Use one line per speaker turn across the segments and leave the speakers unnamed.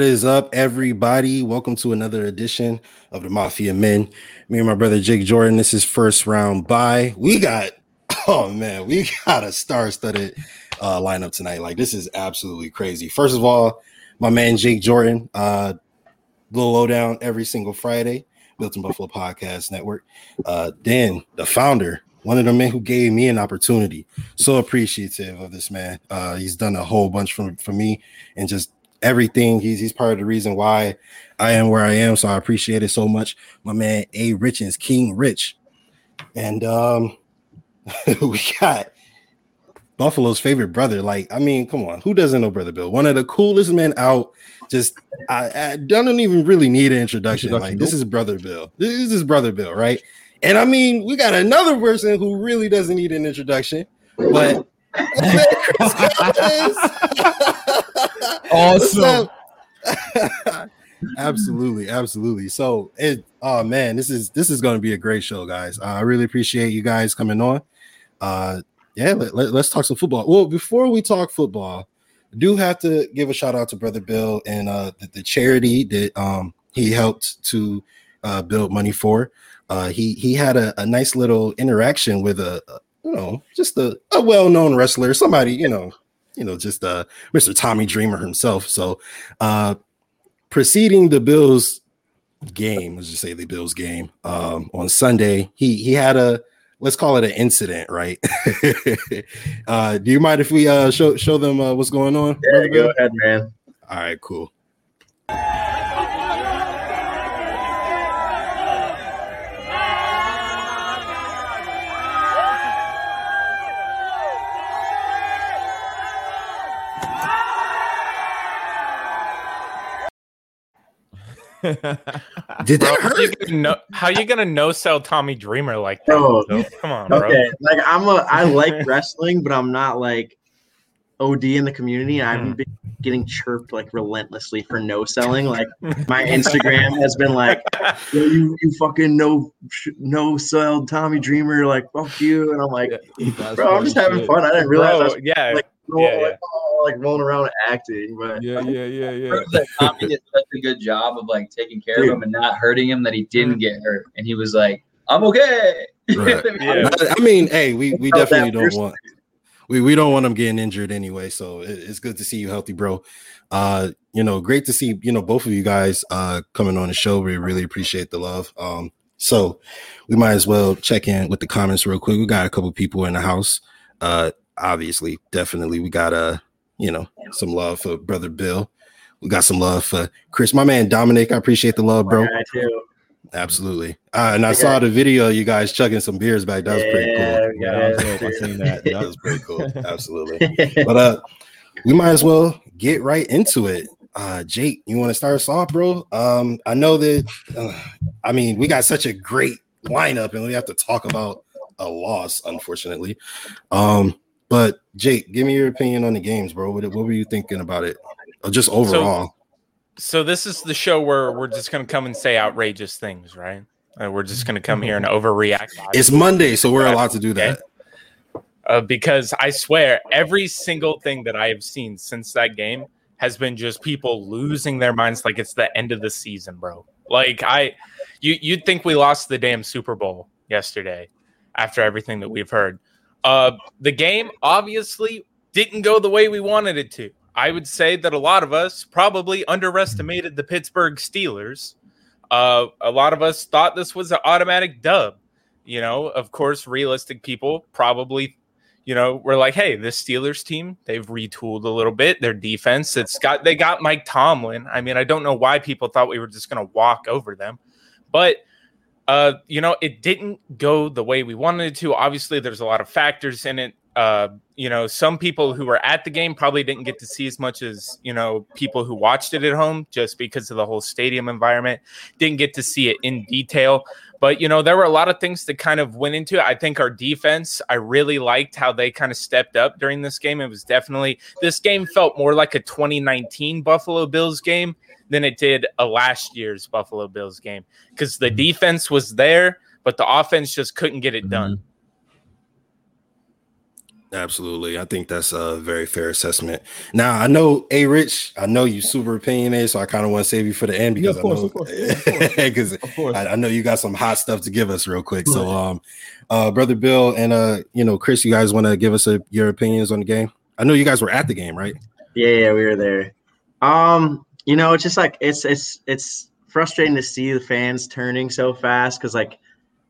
What is up, everybody? Welcome to another edition of the Mafia Men. Me and my brother Jake Jordan. This is first round by. We got, oh man, we got a star-studded uh, lineup tonight. Like this is absolutely crazy. First of all, my man Jake Jordan, uh, little lowdown every single Friday. Built in Buffalo Podcast Network. Uh, Dan, the founder, one of the men who gave me an opportunity. So appreciative of this man. Uh, he's done a whole bunch for, for me and just everything. He's he's part of the reason why I am where I am. So I appreciate it so much. My man A Richens, King Rich. And um we got Buffalo's favorite brother. Like, I mean, come on, who doesn't know Brother Bill? One of the coolest men out. Just I, I don't even really need an introduction. introduction like, this is Brother Bill. This is Brother Bill, right? And I mean, we got another person who really doesn't need an introduction, but
awesome.
absolutely, absolutely. So it oh man, this is this is going to be a great show, guys. Uh, I really appreciate you guys coming on. Uh yeah, let, let, us talk some football. Well, before we talk football, I do have to give a shout out to Brother Bill and uh the, the charity that um he helped to uh build money for. Uh he he had a, a nice little interaction with a, a you know, just a, a well-known wrestler, somebody, you know, you know, just uh Mr. Tommy Dreamer himself. So uh preceding the Bills game, let's just say the Bills game, um, on Sunday, he he had a let's call it an incident, right? uh do you mind if we uh show show them uh, what's going on?
Yeah, go ahead, man.
All right, cool. Did that
bro, hurt? You know, how you gonna no sell Tommy Dreamer like that? Oh, come on, bro. Okay,
like I'm a I like wrestling, but I'm not like OD in the community. I've mm. been getting chirped like relentlessly for no selling. Like my Instagram has been like, you you fucking no no sell Tommy Dreamer, like fuck you, and I'm like, yeah, bro, I'm just having fun. I didn't realize. Bro, I was,
yeah,
like,
yeah, yeah.
Like, like rolling around acting. But
yeah, yeah, yeah, yeah.
Tommy did such a good job of like taking care Dude. of him and not hurting him that he didn't mm-hmm. get hurt, and he was like, "I'm okay."
Right. yeah. I mean, hey, we we definitely don't want we we don't want him getting injured anyway. So it, it's good to see you healthy, bro. Uh, you know, great to see you know both of you guys uh coming on the show. We really appreciate the love. Um, so we might as well check in with the comments real quick. We got a couple people in the house. Uh, obviously, definitely, we got uh you know, some love for brother Bill. We got some love for Chris, my man Dominic. I appreciate the love, bro.
Yeah, too.
Absolutely. Uh, and I saw the video you guys chugging some beers back. That was yeah, pretty cool.
Yeah, yeah I seen that.
That was pretty cool. Absolutely. but uh we might as well get right into it. Uh Jake, you want to start us off, bro? Um, I know that uh, I mean we got such a great lineup and we have to talk about a loss, unfortunately. Um, but Jake, give me your opinion on the games, bro. What, what were you thinking about it? Or just overall.
So, so, this is the show where we're just gonna come and say outrageous things, right? Uh, we're just gonna come here and overreact.
It's Monday, so we're allowed to do that.
Uh, because I swear, every single thing that I have seen since that game has been just people losing their minds, like it's the end of the season, bro. Like I, you you'd think we lost the damn Super Bowl yesterday after everything that we've heard. Uh, the game obviously didn't go the way we wanted it to. I would say that a lot of us probably underestimated the Pittsburgh Steelers. Uh, a lot of us thought this was an automatic dub. You know, of course, realistic people probably, you know, were like, "Hey, this Steelers team, they've retooled a little bit. Their defense, it's got they got Mike Tomlin. I mean, I don't know why people thought we were just going to walk over them, but uh, you know, it didn't go the way we wanted it to. Obviously, there's a lot of factors in it. Uh, you know, some people who were at the game probably didn't get to see as much as, you know, people who watched it at home just because of the whole stadium environment, didn't get to see it in detail. But, you know, there were a lot of things that kind of went into it. I think our defense, I really liked how they kind of stepped up during this game. It was definitely, this game felt more like a 2019 Buffalo Bills game than it did a last year's Buffalo Bills game because the mm-hmm. defense was there, but the offense just couldn't get it done.
Absolutely. I think that's a very fair assessment. Now, I know, A Rich, I know you super opinionated, so I kind of want to save you for the end
Yeah,
because
of course,
I know
of course, yeah, of course.
because
Of course.
I, I know you got some hot stuff to give us real quick. So um uh brother Bill and uh you know Chris, you guys want to give us a, your opinions on the game? I know you guys were at the game, right?
Yeah, yeah, we were there. Um, you know, it's just like it's it's it's frustrating to see the fans turning so fast because like,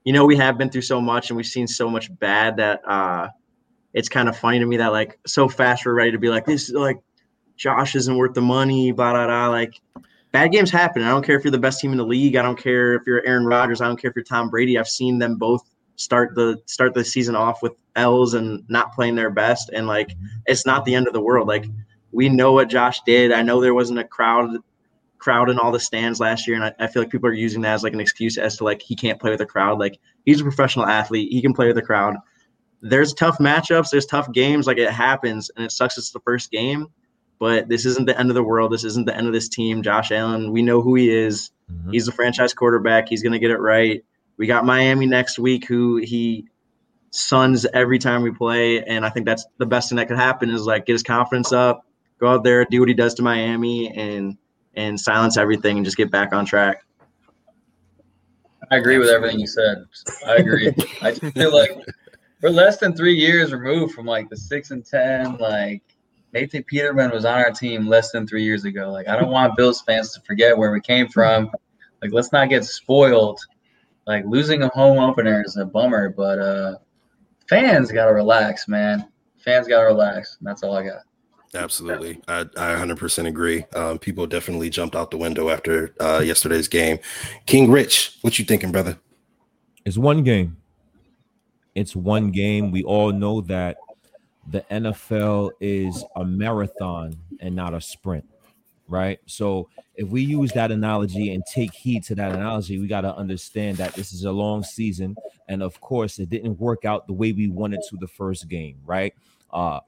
you know, we have been through so much and we've seen so much bad that uh it's kind of funny to me that like so fast we're ready to be like this is like Josh isn't worth the money, blah blah blah. Like bad games happen. I don't care if you're the best team in the league. I don't care if you're Aaron Rodgers. I don't care if you're Tom Brady. I've seen them both start the start the season off with L's and not playing their best. And like it's not the end of the world. Like we know what Josh did. I know there wasn't a crowd crowd in all the stands last year, and I, I feel like people are using that as like an excuse as to like he can't play with a crowd. Like he's a professional athlete, he can play with a crowd. There's tough matchups, there's tough games, like it happens, and it sucks. It's the first game, but this isn't the end of the world. This isn't the end of this team. Josh Allen, we know who he is.
Mhm.
He's a franchise quarterback. He's gonna get it right. We got Miami next week, who he suns every time we play, and I think that's the best thing that could happen is like get his confidence up, go out there, do what he does to Miami, and and silence everything and just get back on track.
I agree with everything you said. I agree. I just feel like we're less than three years removed from like the six and ten. Like Nathan Peterman was on our team less than three years ago. Like I don't want Bills fans to forget where we came from. Like let's not get spoiled. Like losing a home opener is a bummer, but uh fans gotta relax, man. Fans gotta relax. And that's all I got.
Absolutely. I, I 100% agree. Um, people definitely jumped out the window after uh, yesterday's game. King Rich, what you thinking, brother?
It's one game. It's one game. We all know that the NFL is a marathon and not a sprint, right? So if we use that analogy and take heed to that analogy, we got to understand that this is a long season. And of course, it didn't work out the way we wanted to the first game, right? Uh,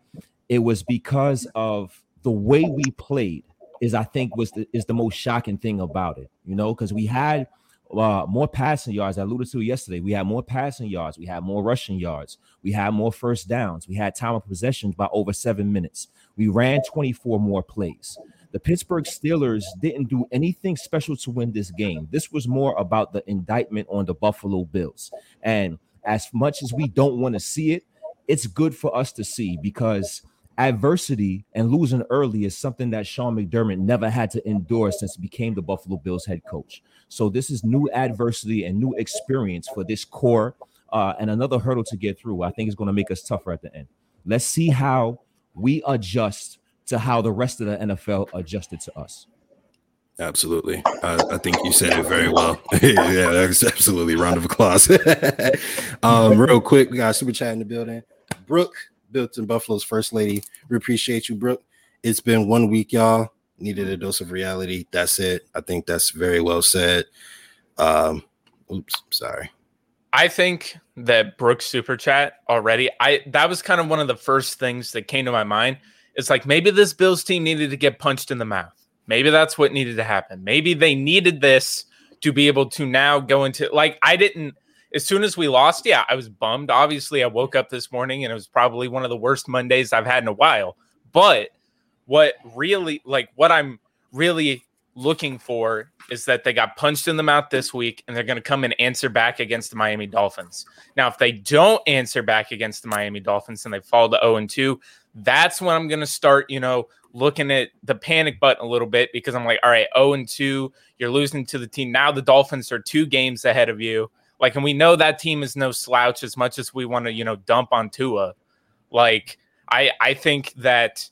it was because of the way we played is I think was the, is the most shocking thing about it, you know, because we had uh, more passing yards. I alluded to yesterday. We had more passing yards. We had more rushing yards. We had more first downs. We had time of possession by over seven minutes. We ran 24 more plays. The Pittsburgh Steelers didn't do anything special to win this game. This was more about the indictment on the Buffalo Bills. And as much as we don't want to see it, it's good for us to see because adversity and losing early is something that Sean McDermott never had to endure since he became the Buffalo Bills head coach. So this is new adversity and new experience for this core uh, and another hurdle to get through. I think is going to make us tougher at the end. Let's see how we adjust to how the rest of the NFL adjusted to us.
Absolutely. I, I think you said it very well. yeah, that's absolutely. Round of applause. um, real quick, we got super chat in the building. Brooke, built in Buffalo's first lady. We appreciate you, Brooke. It's been one week, y'all. Needed a dose of reality. That's it. I think that's very well said. Um, oops, sorry.
I think that Brooks super chat already. I that was kind of one of the first things that came to my mind. It's like maybe this Bills team needed to get punched in the mouth. Maybe that's what needed to happen. Maybe they needed this to be able to now go into like I didn't as soon as we lost, yeah, I was bummed. Obviously, I woke up this morning and it was probably one of the worst Mondays I've had in a while. But what really like what I'm really looking for is that they got punched in the mouth this week and they're going to come and answer back against the Miami Dolphins. Now, if they don't answer back against the Miami Dolphins and they fall to 0 and 2, that's when I'm going to start, you know, looking at the panic button a little bit because I'm like, all right, 0 and 2, you're losing to the team. Now the Dolphins are two games ahead of you. Like, and we know that team is no slouch as much as we want to, you know, dump on Tua. Like, I I think that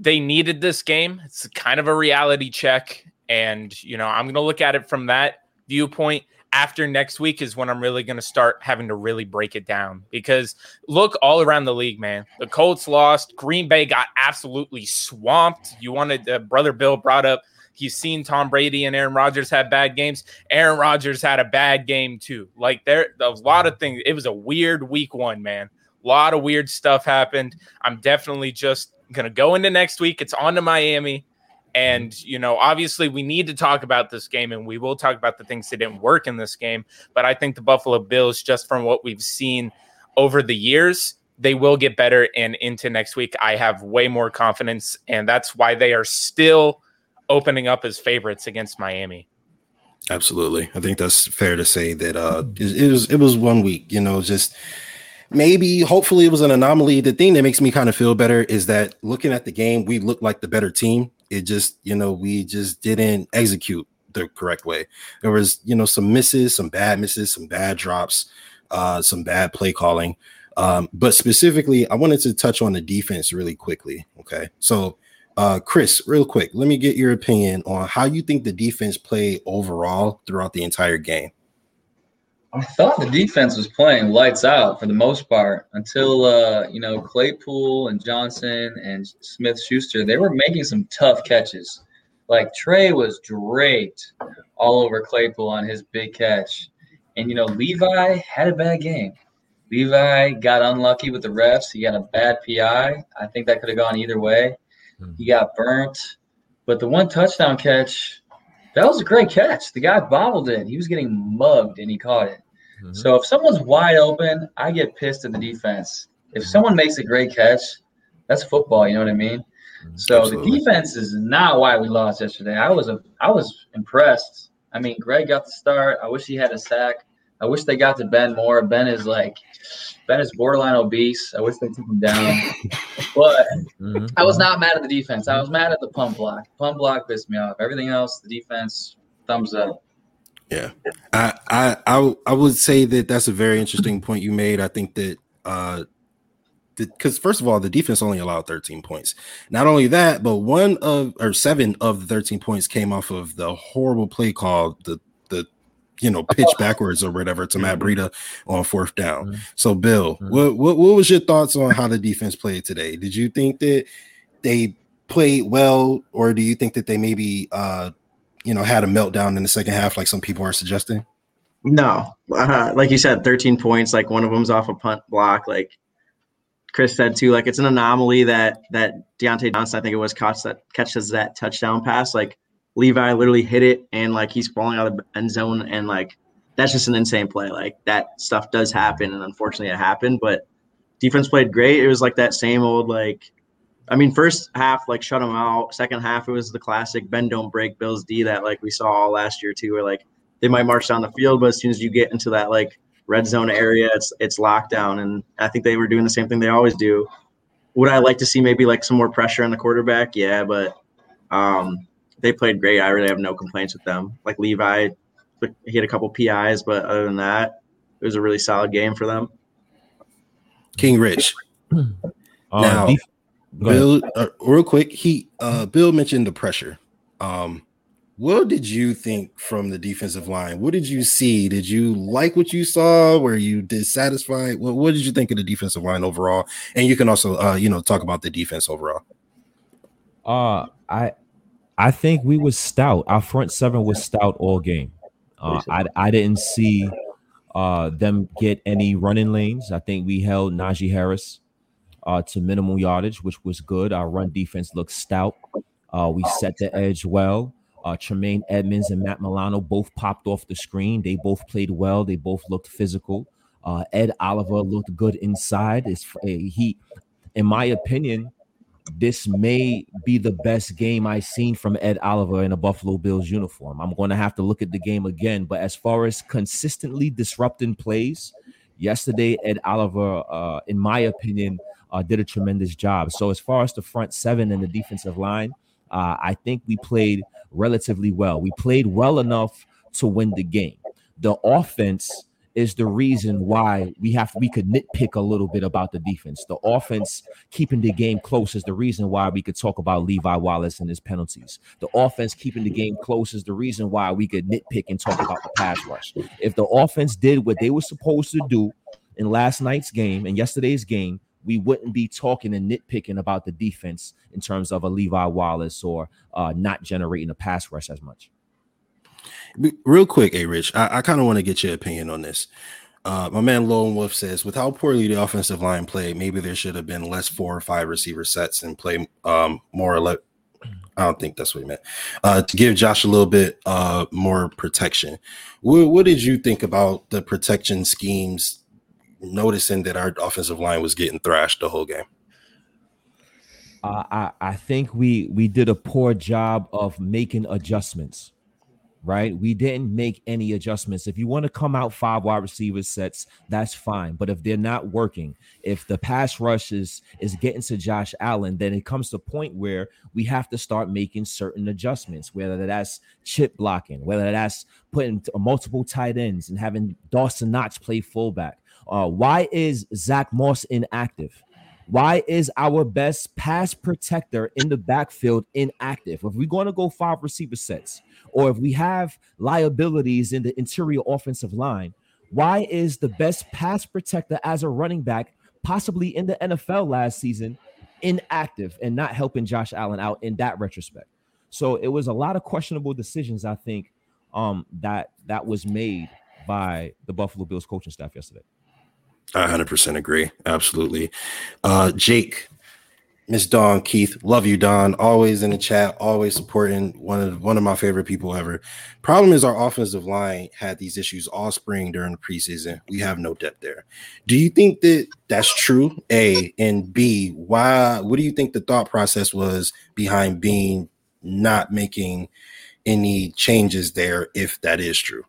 they needed this game. It's kind of a reality check. And, you know, I'm to look at it from that viewpoint. After next week is when I'm really to start having to really break it down because look all around the league, man. The Colts lost. Green Bay got absolutely swamped. You wanted, uh, Brother Bill brought up, he's seen Tom Brady and Aaron Rodgers have bad games. Aaron Rodgers had a bad game too. Like there, a lot of things. It was a weird week one, man. A lot of weird stuff happened. I'm definitely just gonna go into next week. It's on to Miami. And, you know, obviously we need to talk about this game and we will talk about the things that didn't work in this game. But I think the Buffalo Bills, just from what we've seen over the years, they will get better. And into next week, I have way more confidence. And that's why they are still opening up as favorites against Miami.
Absolutely. I think that's fair to say that uh it, it was it was one week, you know, just maybe hopefully it was an anomaly. The thing that makes me kind of feel better is that looking at the game, we looked like the better team. It just, you know, we just didn't execute the correct way. There was, you know, some misses, some bad misses, some bad drops, uh, some bad play calling. Um, but specifically, I wanted to touch on the defense really quickly. Okay. So uh, Chris, real quick, let me get your opinion on how you think the defense played overall throughout the entire game.
I thought the defense was playing lights out for the most part until uh, you know Claypool and Johnson and Smith Schuster. They were making some tough catches. Like Trey was draped all over Claypool on his big catch, and you know Levi had a bad game. Levi got unlucky with the refs. He got a bad PI. I think that could have gone either way. He got burnt. But the one touchdown catch, that was a great catch. The guy bobbled it. He was getting mugged and he caught it. Mm-hmm. So if someone's wide open, I get pissed at the defense. If mm-hmm. someone makes a great catch, that's football. You know what I mean? Mm-hmm. So Absolutely. the defense is not why we lost yesterday. I was a, I was impressed. I mean, Greg got the start. I wish he had a sack. I wish they got to Ben more. Ben is like Ben is borderline obese. I wish they took him down. but mm-hmm. I was not mad at the defense. I was mad at the punt block. Punt block pissed me off. Everything else, the defense, thumbs up.
Yeah, I I I, I would say that that's a very interesting point you made. I think that uh because first of all, the defense only allowed 13 points. Not only that, but one of or seven of the 13 points came off of the horrible play call, the you know, pitch backwards or whatever to Matt mm-hmm. Breida on fourth down. Mm-hmm. So, Bill, mm-hmm. what, what what was your thoughts on how the defense played today? Did you think that they played well, or do you think that they maybe uh you know had a meltdown in the second half, like some people are suggesting?
No, uh, like you said, 13 points. Like one of them's off a punt block. Like Chris said too, like it's an anomaly that that Diontae Johnson, I think it was, caught that catches that touchdown pass. Like Levi literally hit it and like he's falling out of the end zone and like that's just an insane play. Like that stuff does happen and unfortunately it happened, but defense played great. It was like that same old like I mean, first half like shut them out. Second half it was the classic bend don't break Bills D that like we saw all last year too, where like they might march down the field, but as soon as you get into that like red zone area, it's it's lockdown. And I think they were doing the same thing they always do. Would I like to see maybe like some more pressure on the quarterback? Yeah, but um they played great. I really have no complaints with them. Like Levi, he had a couple PIs, but other than that, it was a really solid game for them.
King Rich. Uh, now, Bill, uh, real quick, he uh, Bill mentioned the pressure. Um, what did you think from the defensive line? What did you see? Did you like what you saw? Were you dissatisfied? What, what did you think of the defensive line overall? And you can also, uh, you know, talk about the defense overall.
Uh, I I think we was stout. Our front seven was stout all game. Uh, I I didn't see uh, them get any running lanes. I think we held Najee Harris uh, to minimal yardage, which was good. Our run defense looked stout. Uh, we set the edge well. Uh, Tremaine Edmunds and Matt Milano both popped off the screen. They both played well. They both looked physical. Uh, Ed Oliver looked good inside. Is he, in my opinion, this may be the best game I've seen from Ed Oliver in a Buffalo Bills uniform. I'm going to have to look at the game again. But as far as consistently disrupting plays, yesterday Ed Oliver, uh, in my opinion, uh, did a tremendous job. So as far as the front seven and the defensive line, uh, I think we played relatively well. We played well enough to win the game. The offense is the reason why we have we could nitpick a little bit about the defense. The offense keeping the game close is the reason why we could talk about Levi Wallace and his penalties. The offense keeping the game close is the reason why we could nitpick and talk about the pass rush. If the offense did what they were supposed to do in last night's game and yesterday's game, we wouldn't be talking and nitpicking about the defense in terms of a Levi Wallace or uh, not generating a pass rush as much.
Real quick, A Rich, I, I kind of want to get your opinion on this. Uh, my man Lone Wolf says, with how poorly the offensive line played, maybe there should have been less four or five receiver sets and play um, more. I don't think that's what he meant. Uh, to give Josh a little bit uh, more protection. What, what, did you think about the protection schemes noticing that our offensive line was getting thrashed the whole game?
Uh, I I think we we did a poor job of making adjustments right? We didn't make any adjustments. If you want to come out five wide receiver sets, that's fine. But if they're not working, if the pass rush is is getting to Josh Allen, then it comes to a point where we have to start making certain adjustments, whether that's chip blocking, whether that's putting multiple tight ends and having Dawson Knox play fullback. Uh, why is Zach Moss inactive? Why is our best pass protector in the backfield inactive? If we're going to go five receiver sets, or if we have liabilities in the interior offensive line, why is the best pass protector as a running back, possibly in the NFL last season, inactive and not helping Josh Allen out in that retrospect? So it was a lot of questionable decisions, I think, um, that that was made by the Buffalo Bills coaching staff yesterday.
I 100% agree. Absolutely. Uh, Jake, Miss Dawn, Keith, love you, Don. Always in the chat, always supporting one of one of my favorite people ever. Problem is, our offensive line had these issues all spring during the preseason. We have no depth there. Do you think that that's true? A and B. Why? What do you think the thought process was behind being not making any changes there? If that is true.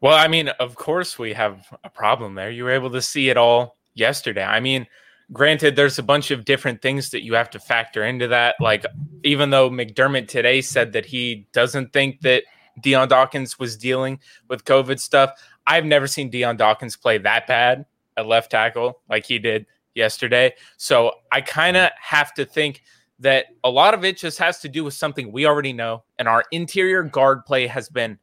Well, I mean, of course we have a problem there. You were able to see it all yesterday. I mean granted, there's a bunch of different things that you have to factor into that. Like, even though McDermott today said that he doesn't think that Dion Dawkins was dealing with COVID stuff, I've never seen Dion Dawkins play that bad at left tackle like he did yesterday. So I kind of have to think that a lot of it just has to do with something we already know, and our interior guard play has been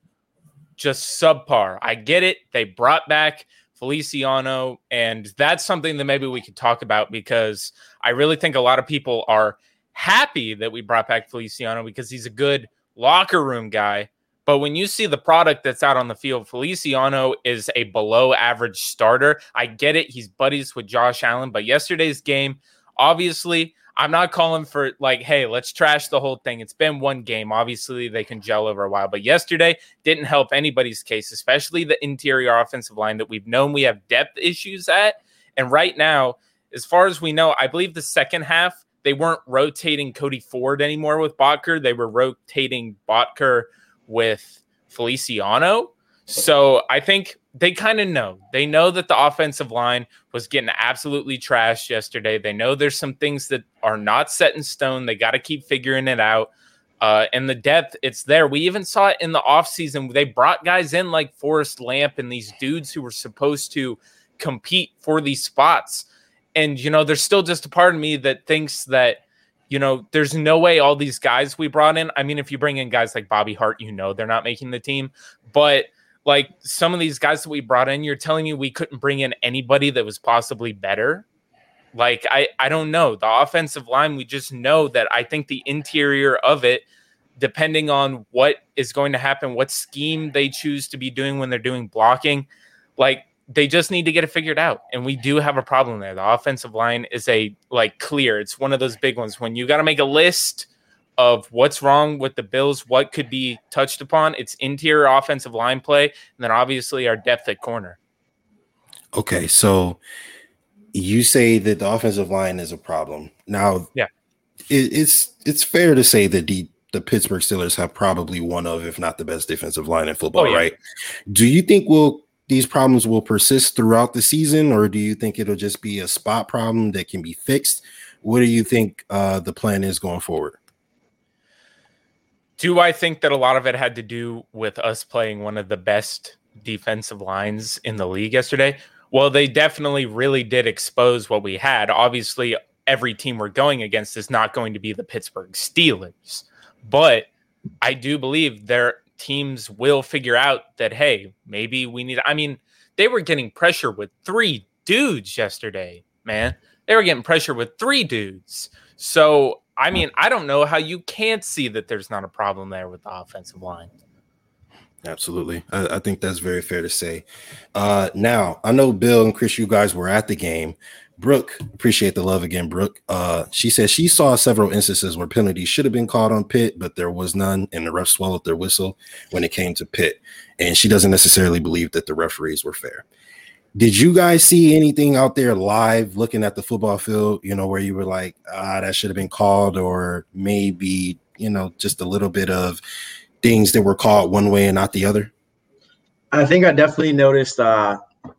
just subpar. I get it. They brought back Feliciano. And that's something that maybe we could talk about because I really think a lot of people are happy that we brought back Feliciano because he's a good locker room guy. But when you see the product that's out on the field, Feliciano is a below average starter. I get it. He's buddies with Josh Allen. But yesterday's game, obviously, I'm not calling for like, hey, let's trash the whole thing. It's been one game. Obviously, they can gel over a while, but yesterday didn't help anybody's case, especially the interior offensive line that we've known we have depth issues at. And right now, as far as we know, I believe the second half they weren't rotating Cody Ford anymore with Boettger. They were rotating Boettger with Feliciano. So I think they kind of know. They know that the offensive line was getting absolutely trashed yesterday. They know there's some things that are not set in stone. They got to keep figuring it out. Uh, and the depth, it's there. We even saw it in the offseason. They brought guys in like Forrest Lamp and these dudes who were supposed to compete for these spots. And, you know, there's still just a part of me that thinks that, you know, there's no way all these guys we brought in. I mean, if you bring in guys like Bobby Hart, you know, they're not making the team. But, like some of these guys that we brought in, you're telling me we couldn't bring in anybody that was possibly better. Like I, I don't know the offensive line. We just know that I think the interior of it, depending on what is going to happen, what scheme they choose to be doing when they're doing blocking, like they just need to get it figured out. And we do have a problem there. The offensive line is a like clear. It's one of those big ones when you got to make a list of what's wrong with the Bills, what could be touched upon. It's interior offensive line play, and then obviously our depth at corner.
Okay, so you say that the offensive line is a problem. Now,
yeah,
it, it's it's fair to say that the the Pittsburgh Steelers have probably one of, if not the best defensive line in football, oh, yeah. right? Do you think will these problems will persist throughout the season, or do you think it'll just be a spot problem that can be fixed? What do you think uh, the plan is going forward?
Do I think that a lot of it had to do with us playing one of the best defensive lines in the league yesterday? Well, they definitely really did expose what we had. Obviously, every team we're going against is not going to be the Pittsburgh Steelers, but I do believe their teams will figure out that hey, maybe we need. I mean, they were getting pressure with three dudes yesterday, man. They were getting pressure with three dudes. So I mean, I don't know how you can't see that there's not a problem there with the offensive line.
Absolutely. I, I think that's very fair to say. Uh, now, I know Bill and Chris, you guys were at the game. Brooke, appreciate the love again, Brooke. Uh, she says she saw several instances where penalties should have been called on Pitt, but there was none, and the refs swallowed their whistle when it came to Pitt. And she doesn't necessarily believe that the referees were fair. Did you guys see anything out there live looking at the football field, you know, where you were like, ah, that should have been called, or maybe, you know, just a little bit of things that were called one way and not the other?
I think I definitely noticed uh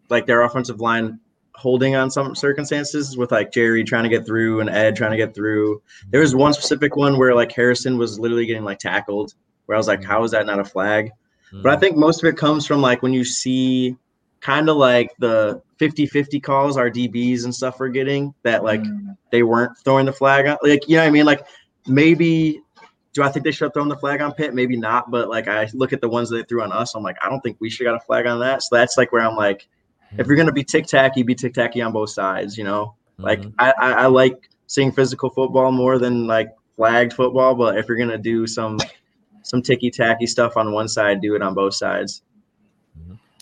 like their offensive line holding on some circumstances with like Jerry trying to get through and Ed trying to get through. There was one specific one where like Harrison was literally getting like tackled, where I was like, how is that not a flag? Mm-hmm. But I think most of it comes from like when you see kind of like the 50-50 calls our DBs and stuff are getting that like mm-hmm. they weren't throwing the flag on. Like, you know what I mean? Like maybe do I think they should have thrown the flag on Pitt? Maybe not, but like I look at the ones that they threw on us, I'm like, I don't think we should got a flag on that. So that's like where I'm like, if you're gonna be tic tacky, be tic tacky on both sides. You know, like mm-hmm. I, I, I like seeing physical football more than like flagged football. But if you're gonna do some some ticky tacky stuff on one side, do it on both sides.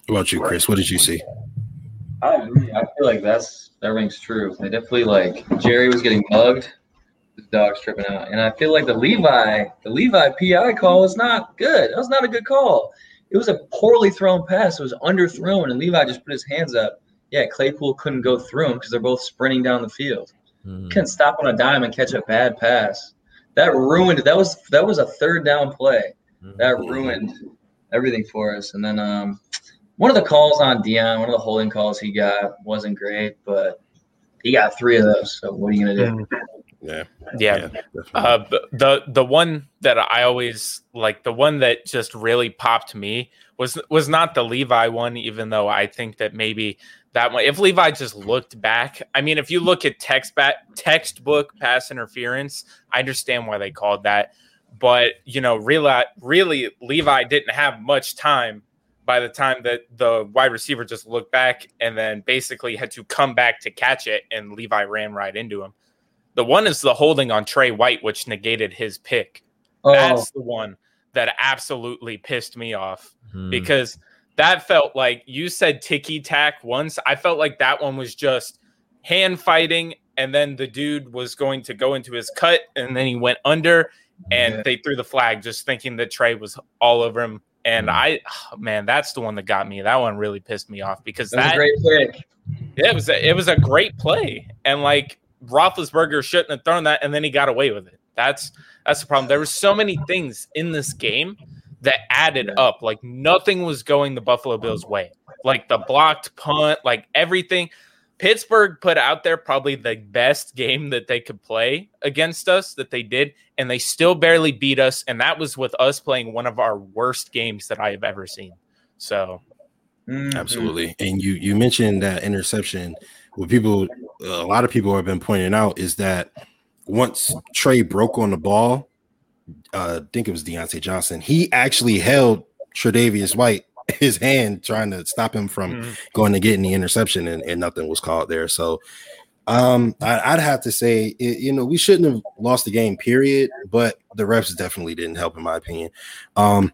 What about you, Chris? What did you see?
I agree. I feel like that's that rings true. They definitely like Jerry was getting mugged, the dog's tripping out, and I feel like the Levi, the Levi PI call was not good. That was not a good call. It was a poorly thrown pass. It was underthrown, and Levi just put his hands up. Yeah, Claypool couldn't go through him because they're both sprinting down the field. Mm-hmm. Couldn't stop on a dime and catch a bad pass. That ruined. That was that was a third down play. Mm-hmm. That ruined everything for us. And then um, one of the calls on Dion, one of the holding calls he got wasn't great, but he got three of those. So what are you gonna do?
Yeah.
Yeah. yeah uh, the the one that I always like the one that just really popped me was was not the Levi one, even though I think that maybe that one if Levi just looked back. I mean, if you look at text back textbook pass interference, I understand why they called that. But you know, really really Levi didn't have much time by the time that the wide receiver just looked back and then basically had to come back to catch it and Levi ran right into him. The one is the holding on Trey White, which negated his pick. Oh. That's the one that absolutely pissed me off hmm. because that felt like you said ticky tack once. I felt like that one was just hand fighting, and then the dude was going to go into his cut, and then he went under, and yeah. they threw the flag, just thinking that Trey was all over him. And hmm. I, oh, man, that's the one that got me. That one really pissed me off because that, that
great pick.
It was a, it was a great play, and like Roethlisberger shouldn't have thrown that, and then he got away with it. That's that's the problem. There were so many things in this game that added up. Like nothing was going the Buffalo Bills' way. Like the blocked punt, like everything. Pittsburgh put out there probably the best game that they could play against us that they did, and they still barely beat us. And that was with us playing one of our worst games that I have ever seen. So,
mm-hmm. absolutely. And you you mentioned that interception what people a lot of people have been pointing out is that once Trey broke on the ball, uh, I think it was Diontae Johnson, he actually held Tre'Davious White his hand trying to stop him from mm-hmm. going to getting the interception and, and, nothing was called there. So um, I, would have to say, it, you know, we shouldn't have lost the game, period. But the refs definitely didn't help, in my opinion. Um,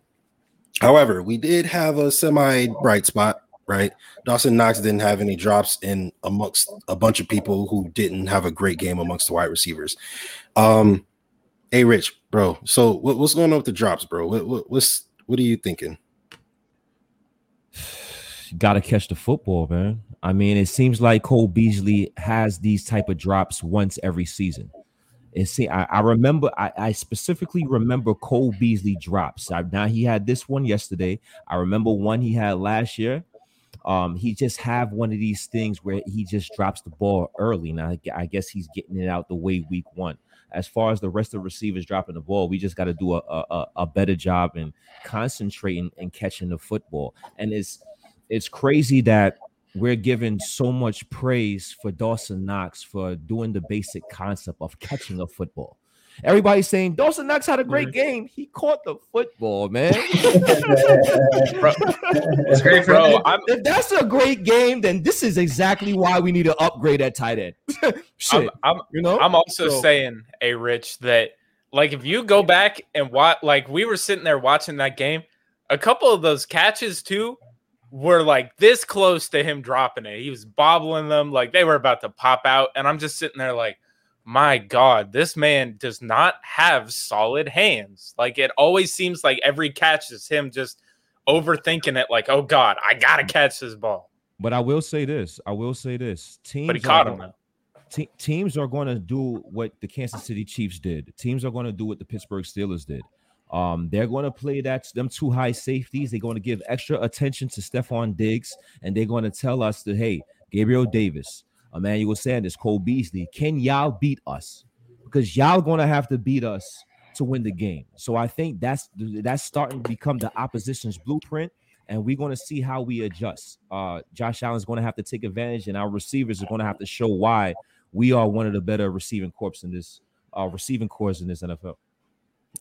however, we did have a semi bright spot right? Dawson Knox didn't have any drops in amongst a bunch of people who didn't have a great game amongst the wide receivers. Um, hey, Rich, bro. So what, what's going on with the drops, bro? What, what, what's what are you thinking?
Got to catch the football, man. I mean, it seems like Cole Beasley has these type of drops once every season. And see, I, I remember, I, I, specifically remember Cole Beasley drops. I, now he had this one yesterday. I remember one he had last year. Um, he just have one of these things where he just drops the ball early. Now I guess he's getting it out the way week one. As far as the rest of the receivers dropping the ball, we just got to do a, a, a better job in concentrating and catching the football. And it's it's crazy that we're given so much praise for Dawson Knox for doing the basic concept of catching a football. Everybody's saying Dawson Knox had a great game. He caught the football, man. bro, it's great, bro. if that's a great game, then this is exactly why we need to upgrade at tight end.
Shit, I'm, I'm, you know. I'm also so, saying, a Rich, that like if you go back and watch, like we were sitting there watching that game, a couple of those catches too were like this close to him dropping it. He was bobbling them like they were about to pop out, and I'm just sitting there like my God, this man does not have solid hands. Like it always seems like every catch is him just overthinking it, like, oh God, I gotta catch this ball.
But I will say this. I will say this. Teams
But he caught him though.
te- teams are going to do what the Kansas City Chiefs did. Teams are going to do what the Pittsburgh Steelers did. Um, they're going to play that them two high safeties. They're going to give extra attention to Stefon Diggs, and they're going to tell us that hey, Gabriel Davis, Emmanuel Sanders, Cole Beasley, can y'all beat us? Because y'all going to have to beat us to win the game. So I think that's that's starting to become the opposition's blueprint, and we're going to see how we adjust. Uh, Josh Allen's going to have to take advantage, and our receivers are going to have to show why we are one of the better receiving corps in this uh, receiving corps in this NFL.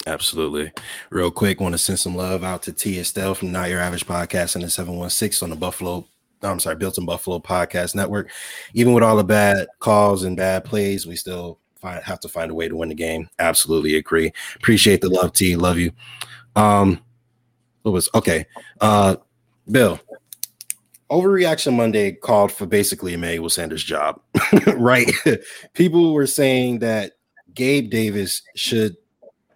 Absolutely. Real quick, want to send some love out to T Estelle from Not Your Average Podcast and the 716 on the Buffalo. I'm sorry, Built in Buffalo Podcast Network. Even with all the bad calls and bad plays, we still find, have to find a way to win the game. Absolutely agree. Appreciate the love, T. Love you. Um, what was okay? Uh, Bill, Overreaction Monday called for basically Emmanuel Sanders' job, right? People were saying that Gabe Davis should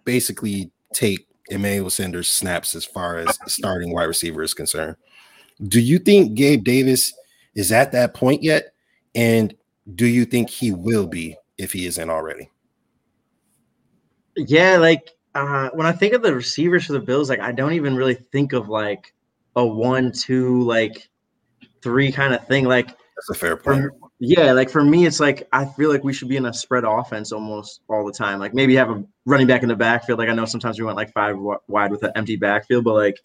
basically take Emmanuel Sanders' snaps as far as starting wide receiver is concerned. Do you think Gabe Davis is at that point yet? And do you think he will be if he isn't already?
Yeah, like uh, when I think of the receivers for the Bills, like I don't even really think of like a one, two, like three kind of thing. Like
That's a fair point.
Yeah, like for me, it's like I feel like we should be in a spread offense almost all the time. Like maybe have a running back in the backfield. Like I know sometimes we went like five wide with an empty backfield, but like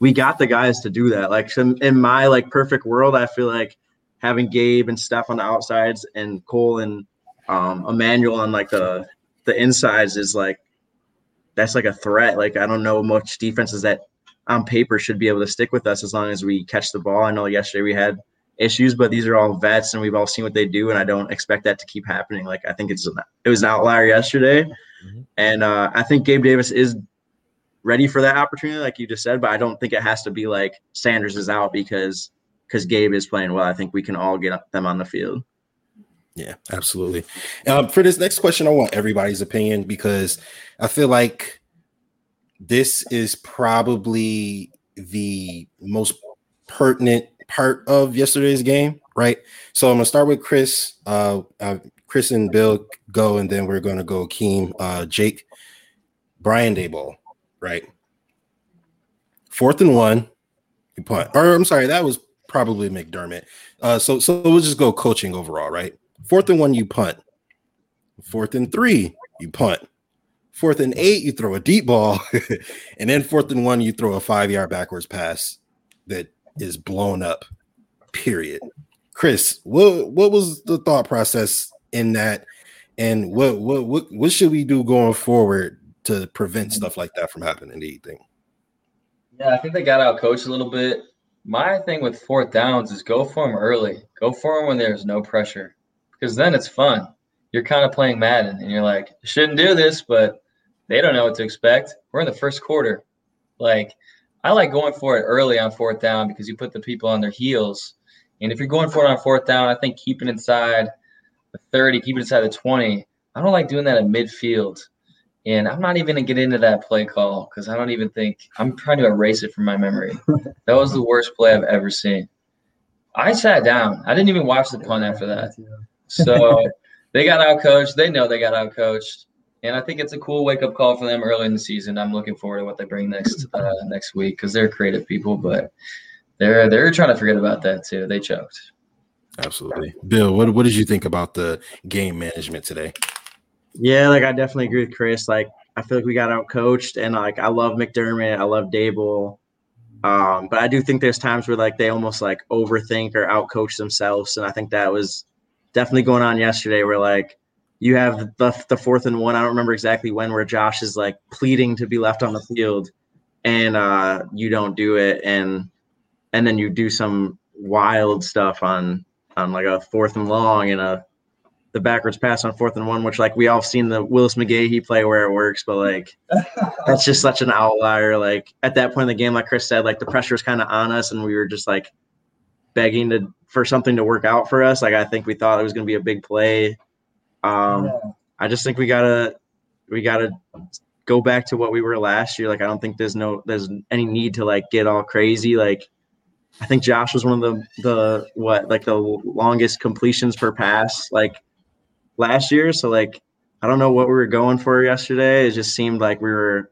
we got the guys to do that. Like in my like perfect world, I feel like having Gabe and Steph on the outsides and Cole and um, Emmanuel on like the the insides is like that's like a threat. Like I don't know much defenses that on paper should be able to stick with us as long as we catch the ball. I know yesterday we had issues, but these are all vets and we've all seen what they do, and I don't expect that to keep happening. Like I think it's it was an outlier yesterday,
Mhm.
and uh, I think Gabe Davis is ready for that opportunity, like you just said. But I don't think it has to be like Sanders is out because because Gabe is playing well. I think we can all get them on the field.
Yeah, absolutely. Um, for this next question, I want everybody's opinion because I feel like this is probably the most pertinent part of yesterday's game, right? So I'm gonna start with Chris. Uh, uh Chris and Bill go, and then we're gonna go Keem, uh, Jake, Brian Daboll, right? Fourth and one, you punt. Or I'm sorry, that was probably McDermott. Uh, so so we'll just go coaching overall, right? Fourth and one, you punt. Fourth and three, you punt. Fourth and eight, you throw a deep ball, and then fourth and one, you throw a five yard backwards pass that is blown up. Period. Chris, what what was the thought process in that, and what what what what should we do going forward to prevent stuff like that from happening? Do you think?
Yeah, I think they got out coached a little bit. My thing with fourth downs is go for them early. Go for them when there's no pressure, because then it's fun. You're kind of playing Madden, and you're like, shouldn't do this, but they don't know what to expect. We're in the first quarter. Like, I like going for it early on fourth down because you put the people on their heels. And if you're going for it on fourth down, I think keeping inside the 30, keeping inside the 20. I don't like doing that at midfield. And I'm not even gonna get into that play call because I don't even think I'm trying to erase it from my memory. that was the worst play I've ever seen. I sat down. I didn't even watch the punt after that. So they got out coached. They know they got out coached, and I think it's a cool wake up call for them early in the season. I'm looking forward to what they bring next uh, next week because they're creative people, but they're they're trying to forget about that too. They choked.
Absolutely, Bill. What what did you think about the game management today?
Yeah, like I definitely agree with Chris. Like I feel like we got out coached, and like I love McDermott, I love Daboll, um, but I do think there's times where like they almost like overthink or outcoach themselves, and I think that was definitely going on yesterday. Where like you have the the fourth and one, I don't remember exactly when, where Josh is like pleading to be left on the field, and uh, you don't do it, and and then you do some wild stuff on on like a fourth and long and a the backwards pass on fourth and one, which like we all seen the Willis McGahee play where it works, but like that's just such an outlier. Like at that point in the game, like Chris said, like the pressure was kind of on us, and we were just like begging to for something to work out for us. Like I think we thought it was going to be a big play. Um, I just think we gotta we gotta go back to what we were last year. Like I don't think there's no there's any need to like get all crazy. Like I think Josh was one of the the what like the longest completions per pass like last year. So like I don't know what we were going for yesterday. It just seemed like we were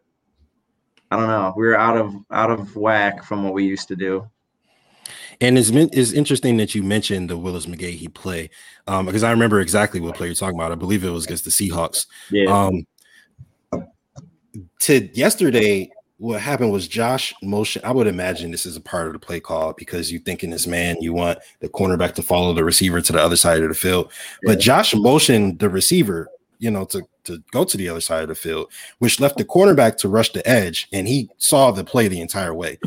I don't know we were out of out of whack from what we used to do.
And it's, it's interesting that you mentioned the Willis McGahee play um, because I remember exactly what play you're talking about. I believe it was against the Seahawks.
Yeah.
Um, to yesterday, what happened was Josh motion. I would imagine this is a part of the play call because you think in this man, you want the cornerback to follow the receiver to the other side of the field. But Josh motioned the receiver, you know, to, to go to the other side of the field, which left the cornerback to rush the edge, and he saw the play the entire way.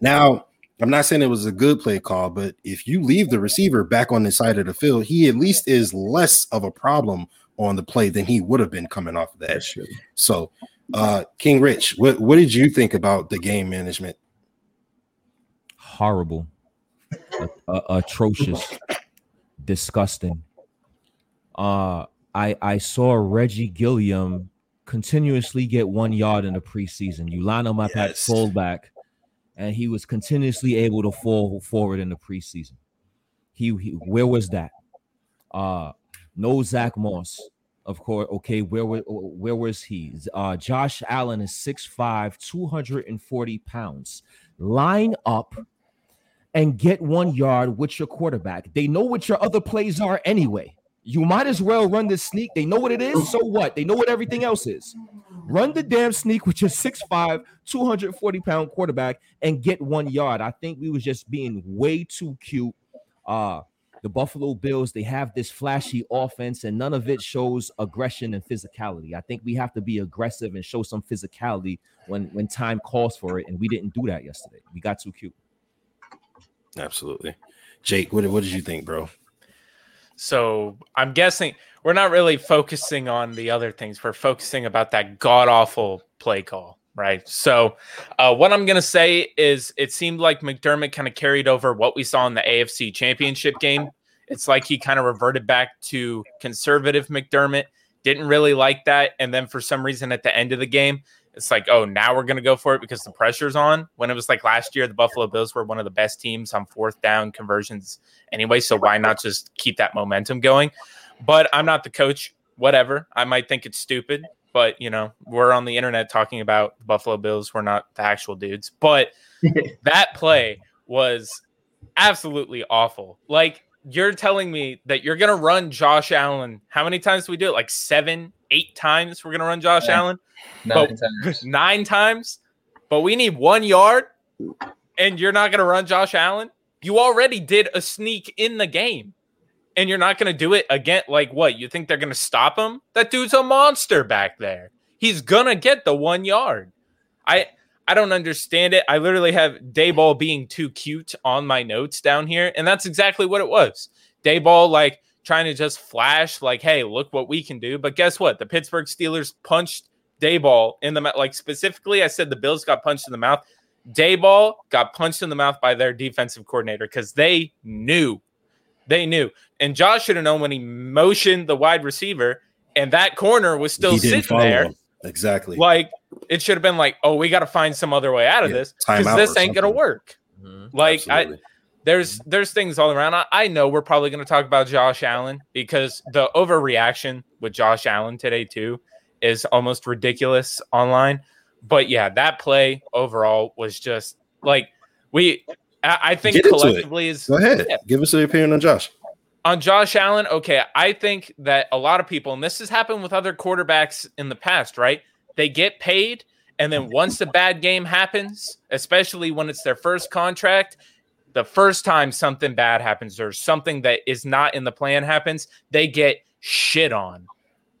Now, I'm not saying it was a good play call, but if you leave the receiver back on the side of the field, he at least is less of a problem on the play than he would have been coming off of the edge. So uh, King Rich, what what did you think about the game management?
Horrible, a- a- atrocious, disgusting. Uh, I I saw Reggie Gilliam continuously get one yard in the preseason. You line him up at
Yes.
fullback, and he was continuously able to fall forward in the preseason. He, he where was that? Uh, no Zach Moss, of course. Okay, where wa- where was he? Uh, Josh Allen is 6'5", 240 pounds. Line up and get one yard with your quarterback. They know what your other plays are anyway. You might as well run the sneak. They know what it is. So what? They know what everything else is. Run the damn sneak with your 6'5, 240 pound quarterback and get one yard. I think we was just being way too cute. Uh the Buffalo Bills, they have this flashy offense, and none of it shows aggression and physicality. I think we have to be aggressive and show some physicality when when time calls for it, and we didn't do that yesterday. We got too cute.
Absolutely, Jake. What what did you think, bro?
So I'm guessing we're not really focusing on the other things. We're focusing about that god awful play call, right? So uh, what I'm gonna say is it seemed like McDermott kind of carried over what we saw in the AFC Championship game. It's like he kind of reverted back to conservative McDermott. Didn't really like that, and then for some reason at the end of the game, it's like, oh, now we're gonna go for it because the pressure's on. When it was like last year, the Buffalo Bills were one of the best teams on fourth down conversions anyway. So why not just keep that momentum going? But I'm not the coach. Whatever. I might think it's stupid, but you know, we're on the internet talking about the Buffalo Bills. We're not the actual dudes. But that play was absolutely awful. Like you're telling me that you're gonna run Josh Allen. How many times do we do it? Like seven, eight times we're gonna run Josh
Yeah.
Allen?
Nine times.
Nine times? But we need one yard and you're not gonna run Josh Allen? You already did a sneak in the game. And you're not gonna do it again. Like what? You think they're gonna stop him? That dude's a monster back there. He's gonna get the one yard. I I don't understand it. I literally have Daboll being too cute on my notes down here, and that's exactly what it was. Daboll like trying to just flash, like, "Hey, look what we can do." But guess what? The Pittsburgh Steelers punched Daboll in the mouth. Like specifically, I said the Bills got punched in the mouth. Daboll got punched in the mouth by their defensive coordinator because they knew, they knew, and Josh should have known when he motioned the wide receiver, and that corner was still sitting there
him. Exactly.
like it should have been like, oh, we got to find some other way out of
Yeah,
this because this ain't gonna
something.
work. Mm-hmm. Like I, there's mm-hmm. there's things all around. I, I know we're probably gonna talk about Josh Allen because the overreaction with Josh Allen today too is almost ridiculous online. But yeah, that play overall was just like we. I, I think
Get
collectively is
Go ahead.
Yeah.
Give us an opinion on Josh.
On Josh Allen, okay, I think that a lot of people, and this has happened with other quarterbacks in the past, right? They get paid, and then once a bad game happens, especially when it's their first contract, the first time something bad happens or something that is not in the plan happens, they get shit on.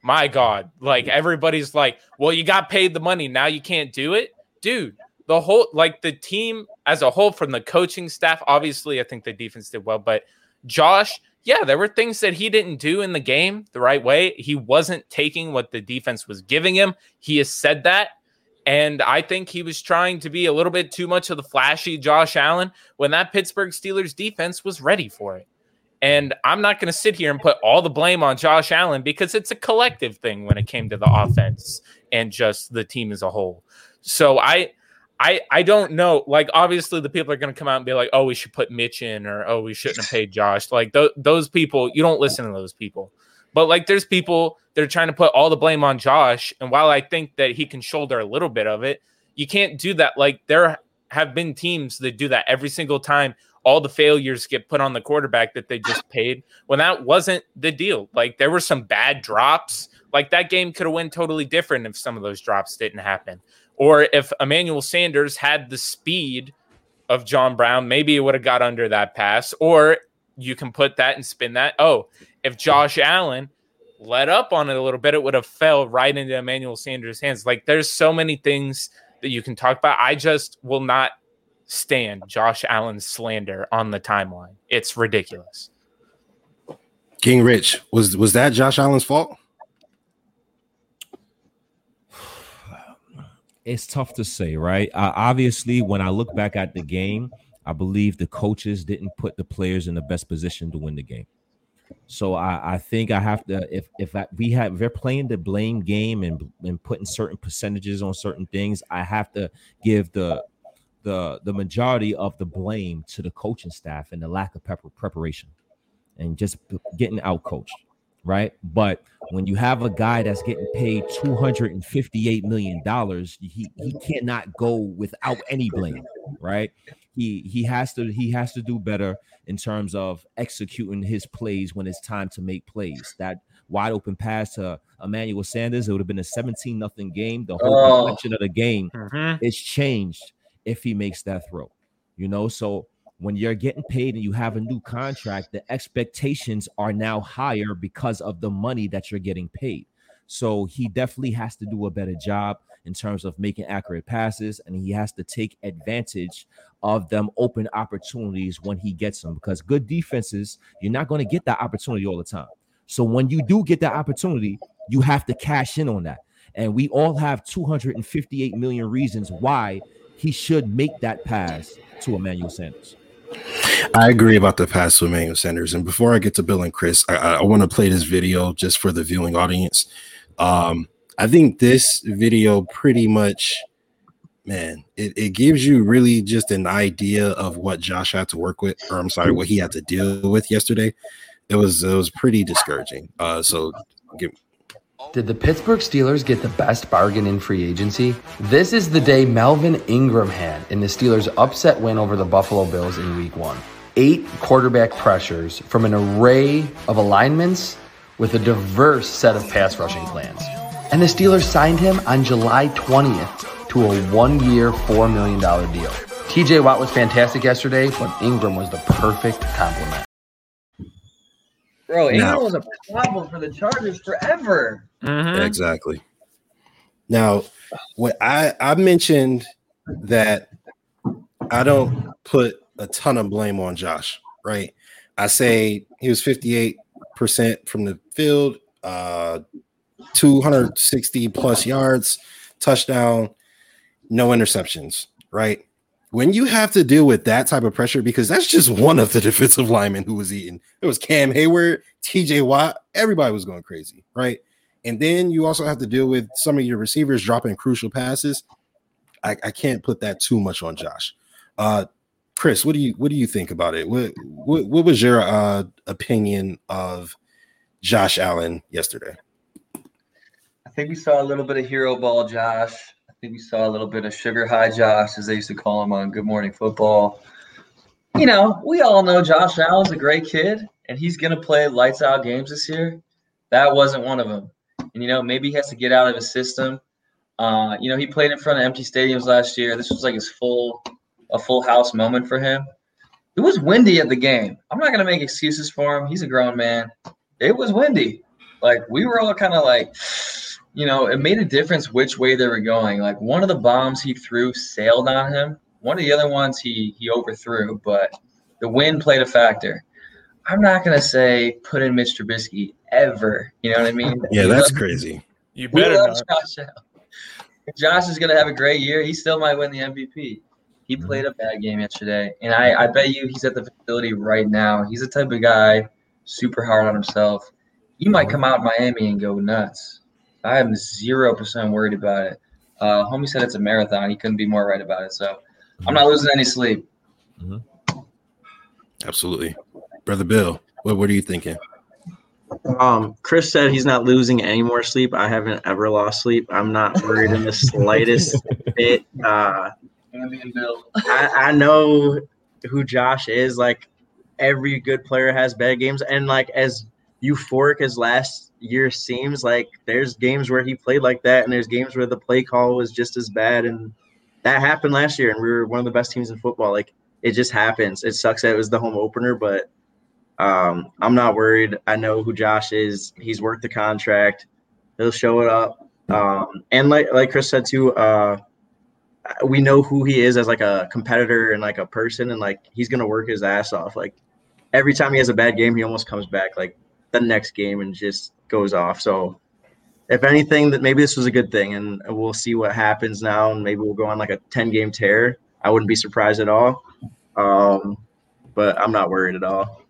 My God, like everybody's like, well, you got paid the money, now you can't do it, dude. The whole, like the team as a whole, from the coaching staff, obviously, I think the defense did well, but Josh, yeah, there were things that he didn't do in the game the right way. He wasn't taking what the defense was giving him. He has said that. And I think he was trying to be a little bit too much of the flashy Josh Allen when that Pittsburgh Steelers defense was ready for it. And I'm not going to sit here and put all the blame on Josh Allen because it's a collective thing when it came to the offense and just the team as a whole. So I I I don't know. Like obviously the people are going to come out and be like, "Oh, we should put Mitch in," or "Oh, we shouldn't have paid Josh." Like th- those people, you don't listen to those people. But like, there's people that are trying to put all the blame on Josh. And while I think that he can shoulder a little bit of it, you can't do that. Like there have been teams that do that every single time. All the failures get put on the quarterback that they just paid when that wasn't the deal. Like there were some bad drops. Like that game could have went totally different if some of those drops didn't happen. Or if Emmanuel Sanders had the speed of John Brown, maybe it would have got under that pass. Or you can put that and spin that. Oh, if Josh Allen let up on it a little bit, it would have fell right into Emmanuel Sanders' hands. Like there's so many things that you can talk about. I just will not stand Josh Allen's slander on the timeline. It's ridiculous.
King Rich, was was that Josh Allen's fault?
It's tough to say, right? Uh, obviously, when I look back at the game, I believe the coaches didn't put the players in the best position to win the game. So I, I think I have to if if I, we have if they're playing the blame game and and putting certain percentages on certain things, I have to give the the the majority of the blame to the coaching staff and the lack of preparation and just getting out coached, right? But when you have a guy that's getting paid 258 million dollars, he he cannot go without any blame, right? He he has to he has to do better in terms of executing his plays when it's time to make plays. That wide open pass to Emmanuel Sanders, it would have been a 17 nothing game. The whole
Oh.
complexion of the game
Mm-hmm.
is changed if he makes that throw. You know, so when you're getting paid and you have a new contract, the expectations are now higher because of the money that you're getting paid. So he definitely has to do a better job in terms of making accurate passes, and he has to take advantage of them open opportunities when he gets them. Because good defenses, you're not going to get that opportunity all the time. So when you do get that opportunity, you have to cash in on that. And we all have 258 million reasons why he should make that pass to Emmanuel Sanders.
I agree about the pass to Emmanuel Sanders. And before I get to Bill and Chris, I, I want to play this video just for the viewing audience. Um, I think this video pretty much, man, it, it gives you really just an idea of what Josh had to work with, or I'm sorry, what he had to deal with yesterday. It was it was pretty discouraging. Uh, so give,
Did the Pittsburgh Steelers get the best bargain in free agency? This is the day Melvin Ingram had in the Steelers' upset win over the Buffalo Bills in week one. Eight quarterback pressures from an array of alignments with a diverse set of pass rushing plans. And the Steelers signed him on July 20th to a one year, $4 million deal. TJ Watt was fantastic yesterday, but Ingram was the perfect complement.
Bro, Ingram
Now-
was a problem for the Chargers forever.
Mm-hmm.
Exactly. Now, what I I mentioned that I don't put a ton of blame on Josh, right? I say he was 58% from the field, uh 260 plus yards, touchdown, no interceptions, right? When you have to deal with that type of pressure, because that's just one of the defensive linemen who was eating. It was Cam Heyward, TJ Watt, everybody was going crazy, right? And then you also have to deal with some of your receivers dropping crucial passes. I, I can't put that too much on Josh. Uh, Chris, what do you what do you think about it? What what, what was your uh, opinion of Josh Allen yesterday?
I think we saw a little bit of hero ball, Josh. I think we saw a little bit of sugar high Josh, as they used to call him on Good Morning Football. You know, we all know Josh Allen's a great kid, and he's going to play lights out games this year. That wasn't one of them. And, you know, maybe he has to get out of his system. Uh, you know, he played in front of empty stadiums last year. This was like his full, a full house moment for him. It was windy at the game. I'm not to make excuses for him. He's a grown man. It was windy. Like, we were all kind of like, you know, it made a difference which way they were going. Like one of the bombs he threw sailed on him. One of the other ones he he overthrew, but the wind played a factor. I'm not gonna say put in Mitch Trubisky ever. You know what I mean?
Yeah,
We
that's
love-
crazy.
You
We
better
love
not.
Josh Josh is gonna have a great year, he still might win the MVP. He
Mm-hmm.
played a bad game yesterday, and I, I bet you he's at the facility right now. He's the type of guy super hard on himself. He might come out in Miami and go nuts. I am zero percent worried about it. Uh, homie said it's a marathon. He couldn't be more right about it. So I'm not losing any sleep.
Absolutely. Brother Bill, what, what are you thinking?
Um, Chris said he's not losing any more sleep. I haven't ever lost sleep. I'm not worried in the slightest bit. Uh,
Andy and Bill.
I, I know who Josh is. Like every good player has bad games, and like as euphoric as last year seems, like there's games where he played like that, and there's games where the play call was just as bad, and that happened last year, and we were one of the best teams in football. Like it just happens. It sucks that it was the home opener, but um, I'm not worried. I know who Josh is. He's worth the contract. He'll show it up. Um, and like like Chris said too, uh, we know who he is as like a competitor and like a person, and like he's gonna work his ass off. Like every time he has a bad game, he almost comes back like the next game and just goes off. So if anything, that maybe this was a good thing, and we'll see what happens now, and maybe we'll go on like a ten game tear. I wouldn't be surprised at all. Um, but I'm not worried at all.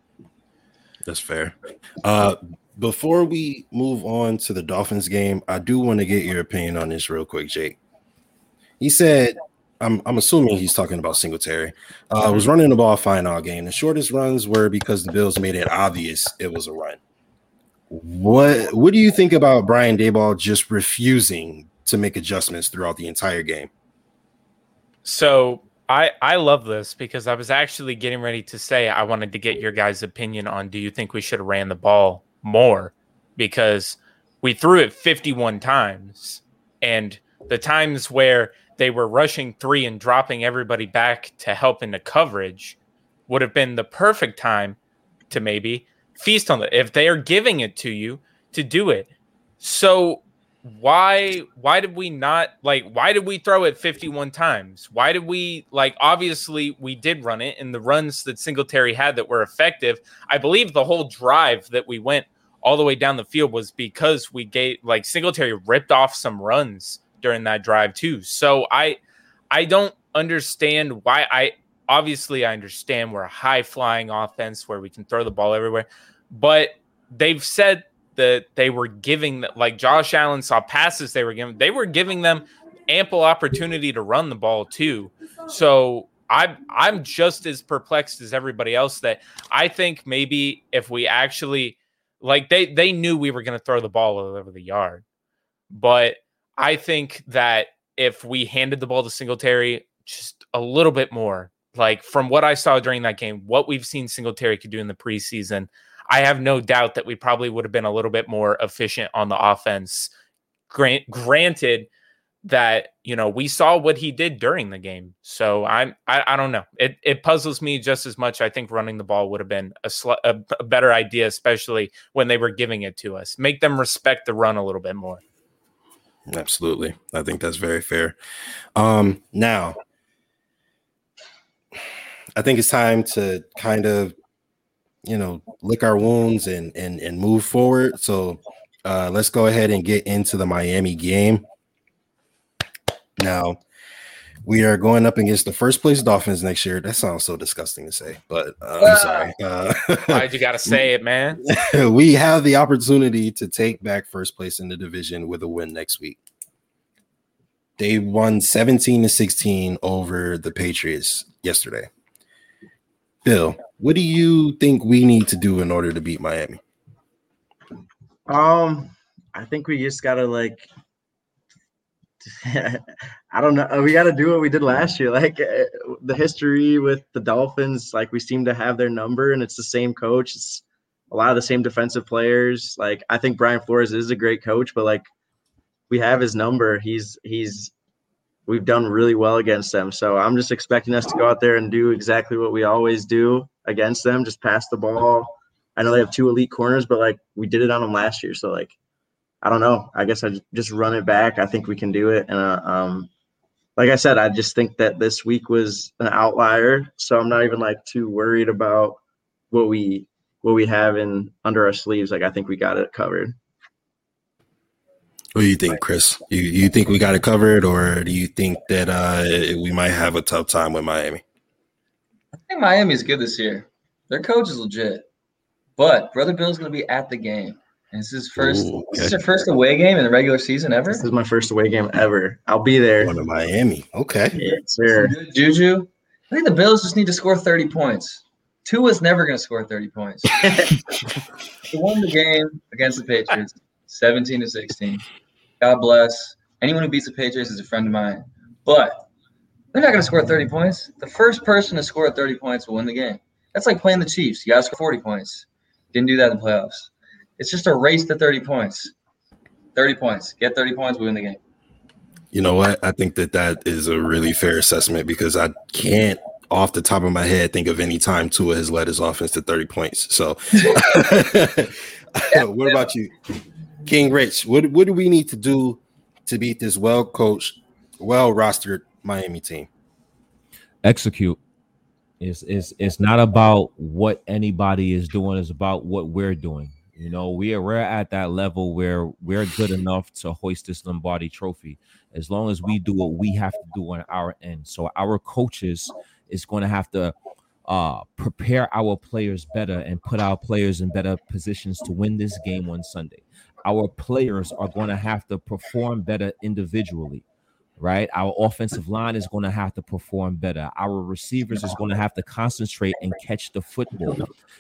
That's fair. Uh, before we move on to the Dolphins game, I do want to get your opinion on this real quick, Jake. He said, I'm, I'm assuming he's talking about Singletary. Uh, was running the ball fine all game. The shortest runs were because the Bills made it obvious it was a run. What What do you think about Brian Daboll just refusing to make adjustments throughout the entire game?
So I I love this because I was actually getting ready to say I wanted to get your guys' opinion on do you think we should have ran the ball more because we threw it 51 times and the times where they were rushing three and dropping everybody back to help in the coverage would have been the perfect time to maybe feast on it if they are giving it to you to do it. So why why did we not like why did we throw it 51 times? Why did we like obviously we did run it and the runs that singletary had that were effective i believe the whole drive that we went all the way down the field was because we gave like singletary ripped off some runs during that drive too. So i i don't understand why i obviously i understand we're a high flying offense where we can throw the ball everywhere but they've said that they were giving like Josh Allen saw passes they were giving they were giving them ample opportunity to run the ball too. So I'm I'm just as perplexed as everybody else that I think maybe if we actually like they they knew we were going to throw the ball all over the yard. But I think that if we handed the ball to Singletary just a little bit more, like from what I saw during that game, what we've seen Singletary could do in the preseason, I have no doubt that we probably would have been a little bit more efficient on the offense. Grant, granted that you know we saw what he did during the game, so I'm I, I don't know. It it puzzles me just as much. I think running the ball would have been a, sl- a, a better idea, especially when they were giving it to us. Make them respect the run a little bit more.
Absolutely. I think that's very fair. Um, now, I think it's time to kind of, you know, lick our wounds and and and move forward. So uh, let's go ahead and get into the Miami game. Now, we are going up against the first place Dolphins next year. That sounds so disgusting to say, but uh, I'm sorry. Uh,
Why'd you got to say it, man?
we have the opportunity to take back first place in the division with a win next week. They won 17 to 16 over the Patriots yesterday. Bill, what do you think we need to do in order to beat Miami?
Um, I think we just gotta like. I don't know. We got to do what we did last year. Like uh, the history with the Dolphins, like we seem to have their number, and it's the same coach. It's a lot of the same defensive players. Like I think Brian Flores is a great coach, but like we have his number. He's he's we've done really well against them. So I'm just expecting us to go out there and do exactly what we always do against them, just pass the ball. I know they have two elite corners, but like we did it on them last year. So like I don't know. I guess I just run it back. I think we can do it. And uh, um, like I said, I just think that this week was an outlier. So I'm not even like too worried about what we what we have in under our sleeves. Like I think we got it covered.
What do you think, Chris? You you think we got it covered, or do you think that uh, we might have a tough time with Miami?
I think Miami's good this year. Their coach is legit, but Brother Bill's going to be at the game, This is first.
Ooh,
This is your first away game in the regular season ever.
This is my first away game ever. I'll be there.
Going to Miami. Okay.
Yes, sir.
Good Juju. I think the Bills just need to score 30 points. Tua's never going to score 30 points. they won the game against the Patriots, 17 to 16. God bless. Anyone who beats the Patriots is a friend of mine. But they're not going to score 30 points. The first person to score 30 points will win the game. That's like playing the Chiefs. You got to score 40 points. Didn't do that in the playoffs. It's just a race to 30 points. 30 points. Get 30 points, we win the game.
You know what? I think that that is a really fair assessment because I can't, off the top of my head, think of any time Tua has led his offense to 30 points. So, what about you, King Rich? What, what do we need to do to beat this well coached, well rostered Miami team?
execute. It's, it's, it's not about what anybody is doing, it's about what we're doing. You know, we are we're at that level where we're good enough to hoist this Lombardi trophy as long as we do what we have to do on our end. So our coaches is going to have to uh prepare our players better and put our players in better positions to win this game on Sunday. Our players are going to have to perform better individually right? Our offensive line is going to have to perform better. Our receivers is going to have to concentrate and catch the football.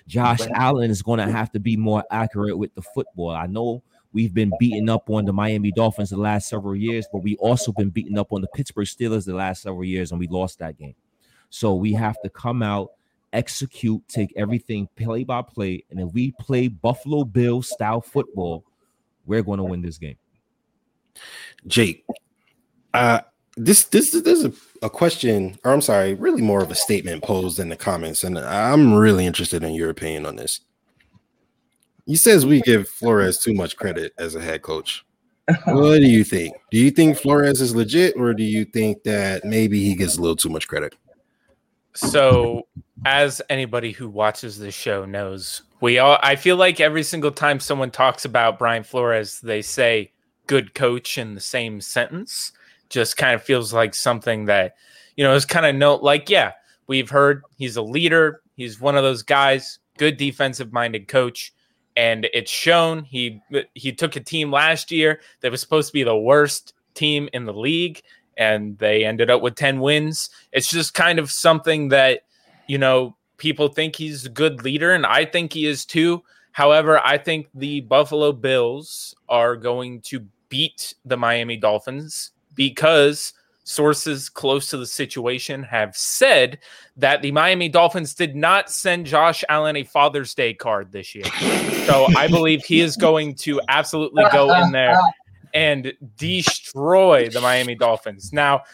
Josh Allen is going to have to be more accurate with the football. I know we've been beating up on the Miami Dolphins the last several years, but we also been beating up on the Pittsburgh Steelers the last several years, and we lost that game. So we have to come out, execute, take everything play by play, and if we play Buffalo Bills style football, we're going to win this game.
Jake, uh, this this this is a, a question, or I'm sorry, really more of a statement posed in the comments, and I'm really interested in your opinion on this. He says we give Flores too much credit as a head coach. What do you think? Do you think Flores is legit, or do you think that maybe he gets a little too much credit?
So, as anybody who watches this show knows, we all I feel like every single time someone talks about Brian Flores, they say good coach in the same sentence. Just kind of feels like something that, you know, is kind of note like, yeah, we've heard he's a leader, he's one of those guys, good defensive minded coach. And it's shown he he took a team last year that was supposed to be the worst team in the league and they ended up with 10 wins. It's just kind of something that, you know, people think he's a good leader, and I think he is too. However, I think the Buffalo Bills are going to beat the Miami Dolphins because sources close to the situation have said that the Miami Dolphins did not send Josh Allen a Father's Day card this year. So I believe he is going to absolutely go in there and destroy the Miami Dolphins. Now,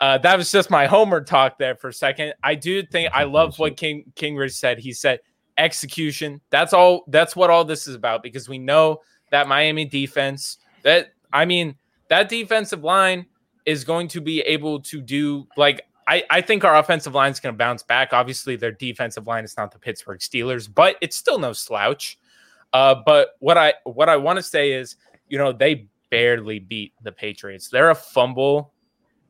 uh, that was just my homer talk there for a second. I do think I love what King Kingrich said. He said execution. That's all. That's what all this is about because we know that Miami defense. That I mean, that defensive line is going to be able to do like. I, I think our offensive line is going to bounce back. Obviously, their defensive line is not the Pittsburgh Steelers, but it's still no slouch. Uh, but what I what I want to say is, you know, they barely beat the Patriots. They're a fumble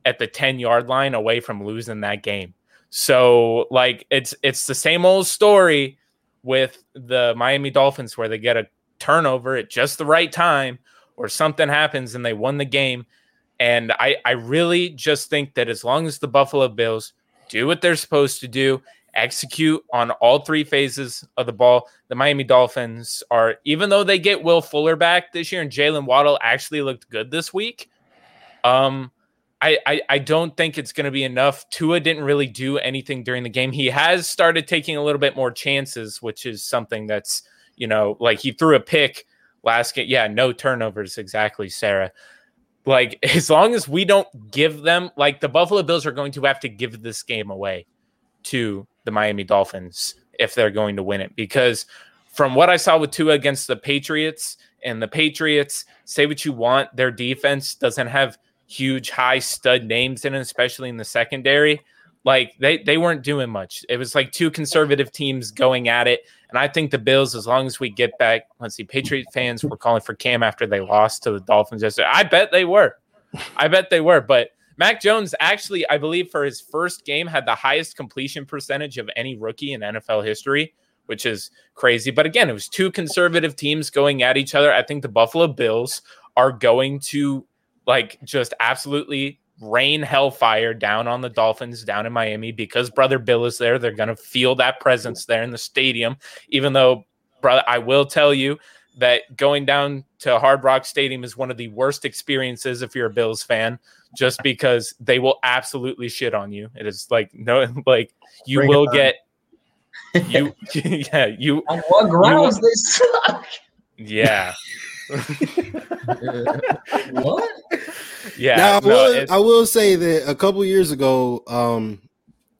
at the 10 yard line away from losing that game. So like it's it's the same old story with the Miami Dolphins where they get a turnover at just the right time or something happens and they won the game. And I I really just think that as long as the Buffalo Bills do what they're supposed to do, execute on all three phases of the ball, the Miami Dolphins are even though they get Will Fuller back this year and Jaylen Waddle actually looked good this week. Um I, I, I don't think it's going to be enough. Tua didn't really do anything during the game. He has started taking a little bit more chances, which is something that's, you know, like he threw a pick last game. Yeah, no turnovers. Exactly, Sarah. Like, as long as we don't give them, like, the Buffalo Bills are going to have to give this game away to the Miami Dolphins if they're going to win it. Because from what I saw with Tua against the Patriots, and the Patriots, say what you want, their defense doesn't have huge high stud names in it, especially in the secondary. Like they they weren't doing much. It was like two conservative teams going at it. And I think the Bills, as long as we get back, let's see, Patriot fans were calling for Cam after they lost to the Dolphins yesterday. I bet they were. I bet they were. But Mac Jones actually, I believe, for his first game, had the highest completion percentage of any rookie in NFL history which is crazy. But again, it was two conservative teams going at each other. I think the Buffalo Bills are going to like just absolutely rain hellfire down on the Dolphins down in Miami because brother Bill is there. They're going to feel that presence there in the stadium, even though, brother, I will tell you that going down to Hard Rock Stadium is one of the worst experiences if you're a Bills fan, just because they will absolutely shit on you. It is like no, like you
Bring
will get you, yeah, you,
On what grounds they suck?
yeah,
What?
yeah.
now, I, will,
it-
I will say that a couple years ago, um,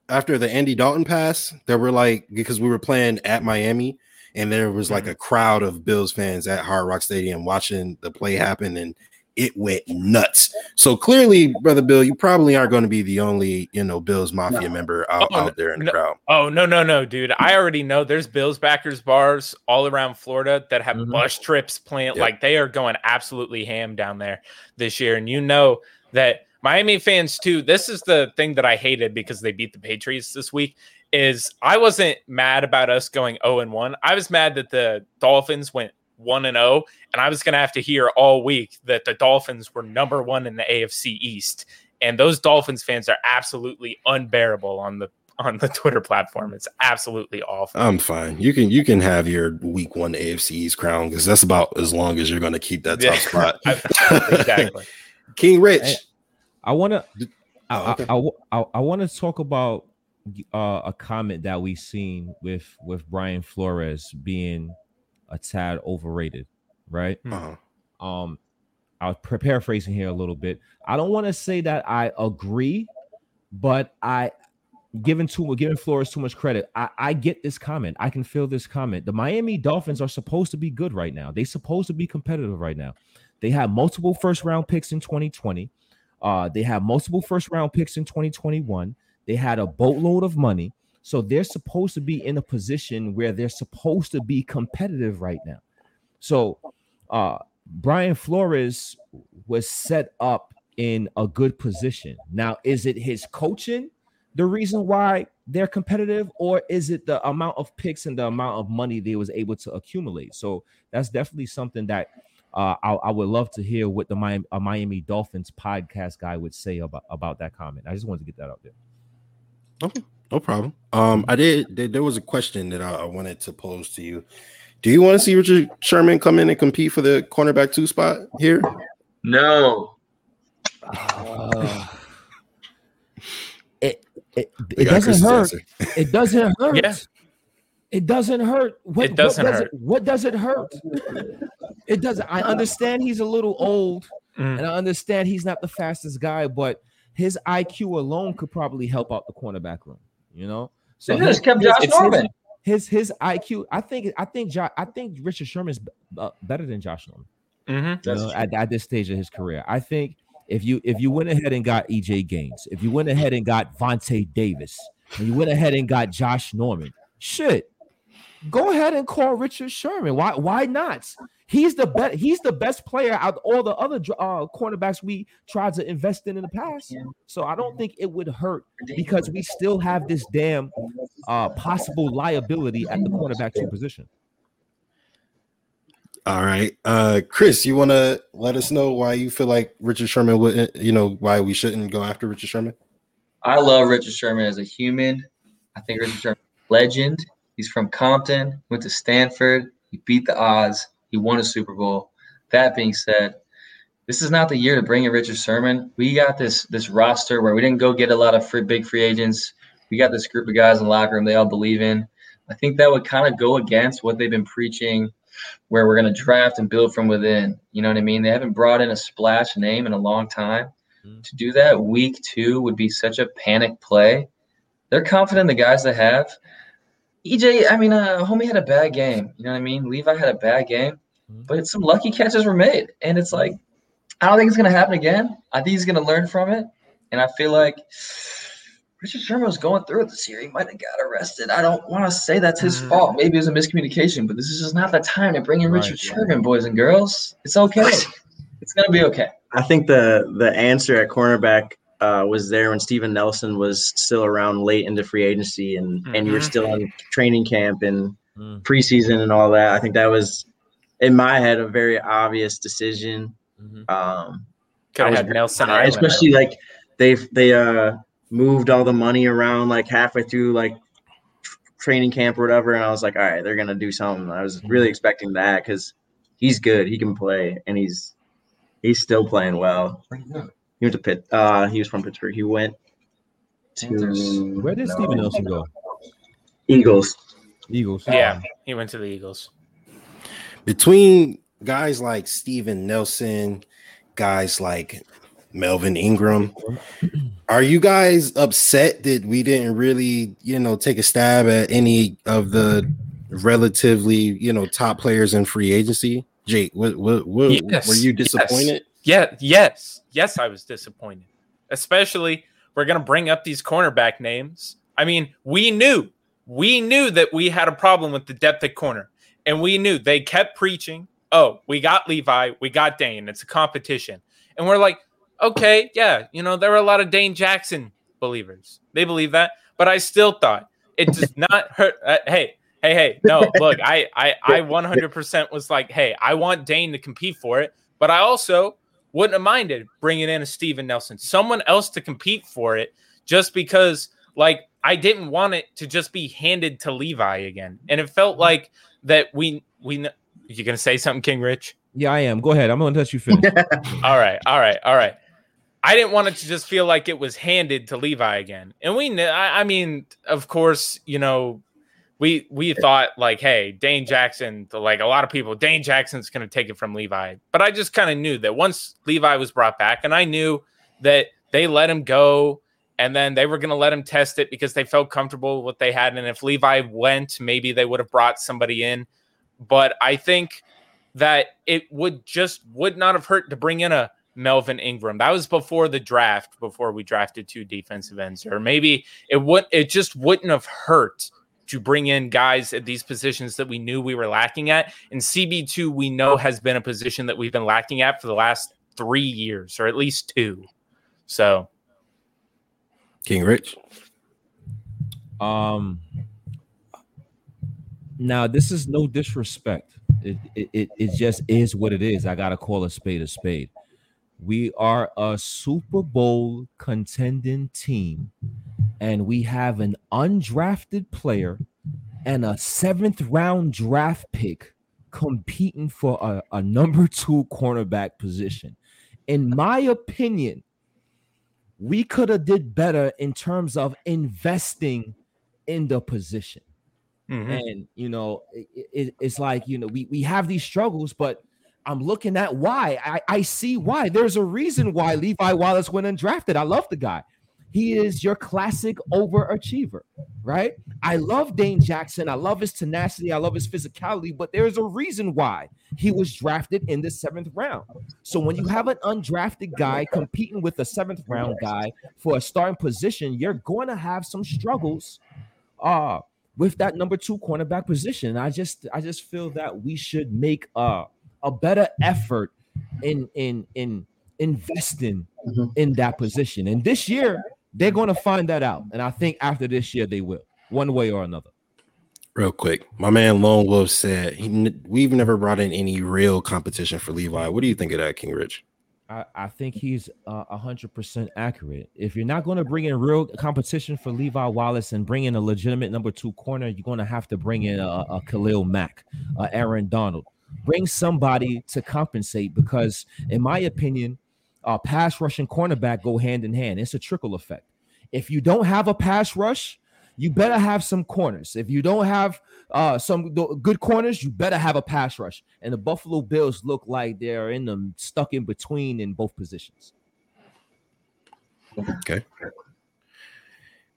after the Andy Dalton pass, there were like because we were playing at Miami, and there was
Mm-hmm.
like a crowd of Bills fans at Hard Rock Stadium watching the play happen, and it went nuts. So clearly, brother Bill, you probably aren't going to be the only you know Bills Mafia member out,
Oh,
out there in the
no.
crowd.
Oh no no no, dude! I already know there's Bills backers bars all around Florida that have
Mm-hmm.
Mhm.
bus trips planned.
Yep.
Like they are going absolutely ham down there this year, and you know that Miami fans too. This is the thing that I hated because they beat the Patriots this week. Is I wasn't mad about us going zero and one. I was mad that the Dolphins went one and zero, and I was going to have to hear all week that the Dolphins were number one in the AFC East, and those Dolphins fans are absolutely unbearable on the on the Twitter platform. It's absolutely awful.
I'm fine. You can you can have your week one AFC East crown because that's about as long as you're going to keep that top
Yeah.
spot.
exactly.
King Rich.
Hey, I want to. I,
Oh, okay.
I, I, I want to talk about uh, a comment that we've seen with with Brian Flores being a tad overrated, right?
Uh-huh.
Um, I'll pre- paraphrasing here a little bit. I don't want to say that I agree, but I giving too giving Flores too much credit. I, I get this comment. I can feel this comment. The Miami Dolphins are supposed to be good right now. They supposed to be competitive right now. They have multiple first round picks in 2020. Uh, they have multiple first round picks in 2021. They had a boatload of money. So they're supposed to be in a position where they're supposed to be competitive right now. So uh Brian Flores was set up in a good position. Now, is it his coaching the reason why they're competitive, or is it the amount of picks and the amount of money they was able to accumulate? So that's definitely something that uh, I, I would love to hear what the Miami, Miami Dolphins podcast guy would say about about that comment. I just wanted to get that out there.
Okay, no problem. Um, I did. There, there was a question that I, I wanted to pose to you. Do you want to see Richard Sherman come in and compete for the cornerback two spot here?
No.
it it, it doesn't
Chris's
hurt.
answer.
It doesn't hurt.
Yeah.
It doesn't hurt. What,
It doesn't
what does
hurt.
It, what does it hurt? It doesn't. I understand he's a little old,
Mm.
and I understand he's not the fastest guy, but his IQ alone could probably help out the cornerback room. You know,
So
his-
just kept Josh
it's his-
Norman.
His his IQ. I think I think Jo- I think Richard Sherman is uh, better than Josh Norman.
Mm-hmm.
you know, at, at this stage of his career. I think if you if you went ahead and got EJ Gaines, if you went ahead and got Vontae Davis, and you went ahead and got Josh Norman, shit, go ahead and call Richard Sherman. Why why not? He's the best. He's the best player out of all the other dr- uh, cornerbacks we tried to invest in in the past. So I don't think it would hurt because we still have this damn uh, possible liability at the cornerback two position.
All right, uh, Chris, you want to let us know why you feel like Richard Sherman wouldn't? You know why we shouldn't go after Richard Sherman?
I love Richard Sherman as a human. I think Richard Sherman, legend. He's from Compton, went to Stanford. He beat the odds. He won a Super Bowl. That being said, this is not the year to bring in Richard Sherman. We got this this roster where we didn't go get a lot of free, big free agents. We got this group of guys in the locker room they all believe in. I think that would kind of go against what they've been preaching, where we're going to draft and build from within. You know what I mean? They haven't brought in a splash name in a long time.
Mm.
To do that week two would be such a panic play. They're confident in the guys they have. EJ, I mean, uh, homie had a bad game. You know what I mean? Levi had a bad game,
Mhm.
but some lucky catches were made. And it's like, I don't think it's going to happen again. I think he's going to learn from it. And I feel like Richard Sherman was going through it this year. He might have got arrested. I don't want to say that's his
Mhm.
fault. Maybe it was a miscommunication, but this is just not the time to bring in
Right,
Richard
right.
Sherman, boys and girls. It's okay. It's going to be okay.
I think the the answer at cornerback uh, was there when Steven Nelson was still around late into free agency and and you were
Mhm.
still in training camp and
Mm,
preseason and all that. I think that was in my head a very obvious decision.
mhm.
Um,
Could
I
have had Nelson,
surprised,
Island.
especially like they they uh moved all the money around like halfway through like tr- training camp or whatever, and I was like, all right, they're gonna do something. I was really expecting that because he's good, he can play, and he's he's still playing well. He went to Pitt. Uh, he was from Pittsburgh. He went to
Where did Steven Nelson go?
Eagles.
Eagles.
Yeah, he went to the Eagles.
between guys like Steven Nelson, guys like Melvin Ingram, are you guys upset that we didn't really, you know, take a stab at any of the relatively, you know, top players in free agency? Jake, what what, what
Yes,
were you
yes.
disappointed?
Yeah, yes, yes, I was disappointed. Especially, we're gonna bring up these cornerback names. I mean, we knew, we knew that we had a problem with the depth at corner, and we knew they kept preaching. Oh, we got Levi, we got Dane. It's a competition, and we're like, okay, yeah, you know, there were a lot of Dane Jackson believers. They believe that, but I still thought it does not hurt. Uh, hey, hey, hey, no, look, I, I, I 100% was like, hey, I want Dane to compete for it, but I also wouldn't have minded bringing in a Steven Nelson, someone else to compete for it, just because, like, I didn't want it to just be handed to Levi again, and it felt mm-hmm. like that we we. kn- You gonna say something, King Rich?
Yeah, I am. Go ahead. I'm gonna let you finish.
All right, all right, all right. I didn't want it to just feel like it was handed to Levi again. And we kn- I, I mean, of course, you know, we we thought like, hey, Dane Jackson, like a lot of people, Dane Jackson's gonna take it from Levi. But I just kind of knew that once Levi was brought back, and I knew that they let him go and then they were gonna let him test it because they felt comfortable with what they had. And if Levi went, maybe they would have brought somebody in. But I think that it would just would not have hurt to bring in a Melvin Ingram. That was before the draft, before we drafted two defensive ends, or maybe it would it just wouldn't have hurt to bring in guys at these positions that we knew we were lacking at. And CB2 we know has been a position that we've been lacking at for the last three years, or at least two. So
King Rich.
Um, now this is no disrespect. It, it it it just is what it is. I gotta call a spade a spade. We are a Super Bowl contending team, and we have an undrafted player and a seventh round draft pick competing for a, a number two cornerback position. In my opinion, we could have did better in terms of investing in the position.
Mhm.
and you know it, it- it's like you know we, we have these struggles but i'm looking at why. I, I see why. There's a reason why levi wallace went undrafted. I love the guy he is your classic overachiever right i love dane jackson i love his tenacity i love his physicality but there's a reason why he was drafted in the seventh round so when you have an undrafted guy competing with a seventh round guy for a starting position you're going to have some struggles uh with that number two cornerback position. I just I just feel that we should make a a better effort in in in investing
Mhm.
in that position. And this year they're going to find that out. And I think after this year they will, one way or another.
Real quick, my man Lone Wolf said he, we've never brought in any real competition for Levi. What do you think of that, King Rich?
I, I think he's uh, a hundred percent accurate. If you're not going to bring in real competition for Levi Wallace and bring in a legitimate number two corner, you're going to have to bring in a, a Khalil Mack, uh, Aaron Donald. Bring somebody to compensate because, in my opinion, uh, pass rush and cornerback go hand in hand. It's a trickle effect. If you don't have a pass rush, you better have some corners. If you don't have uh, some good corners, you better have a pass rush. And the Buffalo Bills look like they're in them stuck in between in both positions. Okay.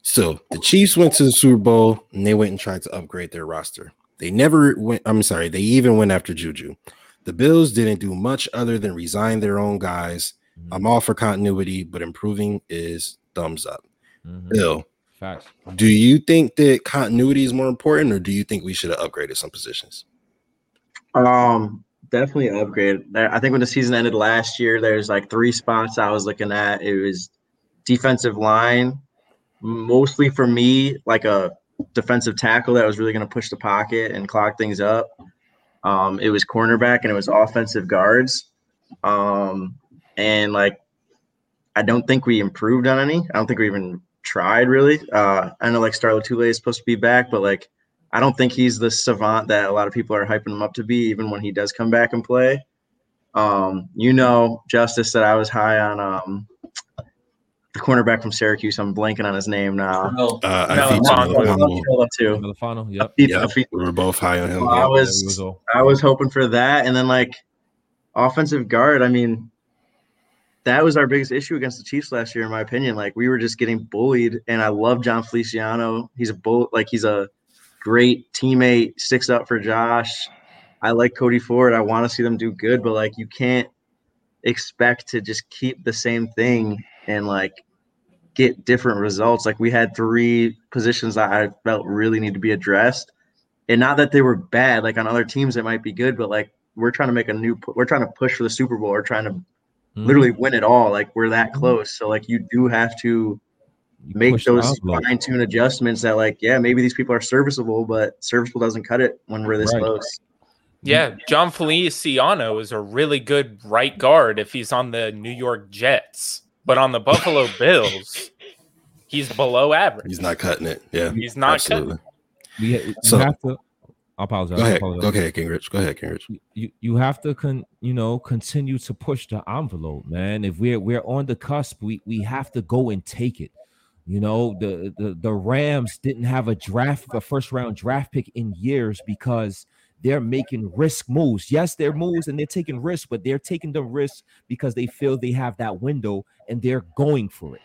So the Chiefs went to the Super Bowl and they went and tried to upgrade their roster. They never went, I'm sorry, they even went after Juju. The Bills didn't do much other than resign their own guys. I'm all for continuity, but improving is thumbs up.
Mhm.
Bill,
Facts.
do you think that continuity is more important, or do you think we should have upgraded some positions?
Um, definitely upgrade. I think when the season ended last year, there's like three spots I was looking at. It was defensive line, mostly for me, like a defensive tackle that was really going to push the pocket and clog things up. Um, it was cornerback and it was offensive guards. Um, and like, I don't think we improved on any. I don't think we even tried really. Uh, I know like Star Lotulelei is supposed to be back, but like, I don't think he's the savant that a lot of people are hyping him up to be, even when he does come back and play. Um, you know, Justice, that I was high on um, the cornerback from Syracuse. I'm blanking on his name now.
Uh, I
No,
think
no,
so.
no,
Phillip, too.
Melifonwu, yep.
yeah, we were both high on him.
I was-
He was
I was hoping for that, and then like offensive guard. I mean, that was our biggest issue against the Chiefs last year, in my opinion. Like we were just getting bullied, and I love Jon Feliciano. He's a bull, like he's a great teammate, sticks up for Josh. I like Cody Ford. I want to see them do good, but like you can't expect to just keep the same thing and like get different results. Like we had three positions that I felt really need to be addressed, and not that they were bad. Like on other teams, it might be good, but like we're trying to make a new. We're trying to push for the Super Bowl. We're trying to
Mhm.
literally win it all. Like we're that close. So like you do have to
You
make those fine tune adjustments. That like yeah, maybe these people are serviceable, but serviceable doesn't cut it when we're this
Right.
close.
Yeah, Jon Feliciano is a really good right guard if he's on the New York Jets, but on the Buffalo Bills, he's below average.
He's not cutting it. Yeah,
He's not
absolutely.
We, you
So-
have to. I apologize.
Go ahead.
apologize.
Go ahead, King Rich. Go ahead, King Rich.
you you have to con you know continue to push the envelope man if we're we're on the cusp we we have to go and take it you know the the, the rams didn't have a draft a first round draft pick in years because they're making risk moves yes they're moves and they're taking risks but they're taking the risks because they feel they have that window and they're going for it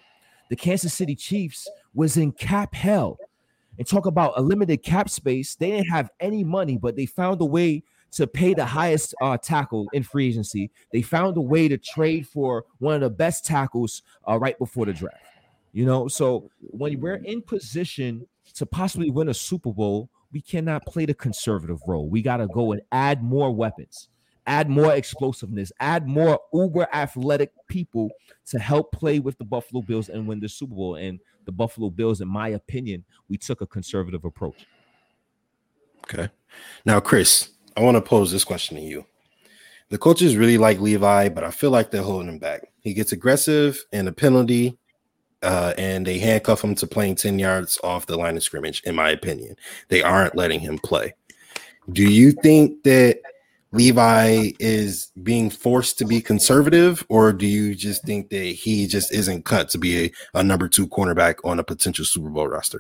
the kansas city chiefs was in cap hell and talk about a limited cap space. They didn't have any money, but they found a way to pay the highest uh, tackle in free agency. They found a way to trade for one of the best tackles uh, right before the draft. You know, so when we're in position to possibly win a Super Bowl, we cannot play the conservative role. We got to go and add more weapons, add more explosiveness, add more uber athletic people to help play with the Buffalo Bills and win the Super Bowl. And the Buffalo Bills, in my opinion, we took a conservative approach.
Okay. Now, Chris, I want to pose this question to you. The coaches really like Levi, but I feel like they're holding him back. He gets aggressive and a penalty, uh, and they handcuff him to playing 10 yards off the line of scrimmage, in my opinion. They aren't letting him play. Do you think that Levi is being forced to be conservative, or do you just think that he just isn't cut to be a, a number two cornerback on a potential Super Bowl roster?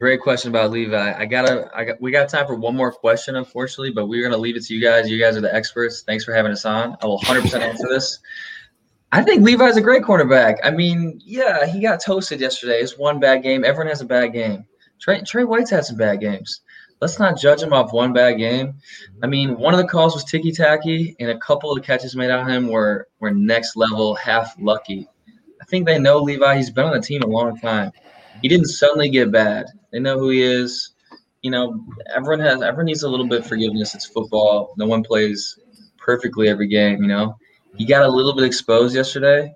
Great question about Levi. I gotta, I got, we got time for one more question, unfortunately, but we're gonna leave it to you guys. You guys are the experts. Thanks for having us on. I will 100% answer this. I think Levi's a great cornerback. I mean, yeah, he got toasted yesterday. It's one bad game. Everyone has a bad game. Trey, Trey White's had some bad games. Let's not judge him off one bad game. I mean, one of the calls was ticky tacky, and a couple of the catches made on him were were next level, half lucky. I think they know Levi. He's been on the team a long time. He didn't suddenly get bad. They know who he is. You know, everyone has everyone needs a little bit of forgiveness. It's football. No one plays perfectly every game. You know, he got a little bit exposed yesterday,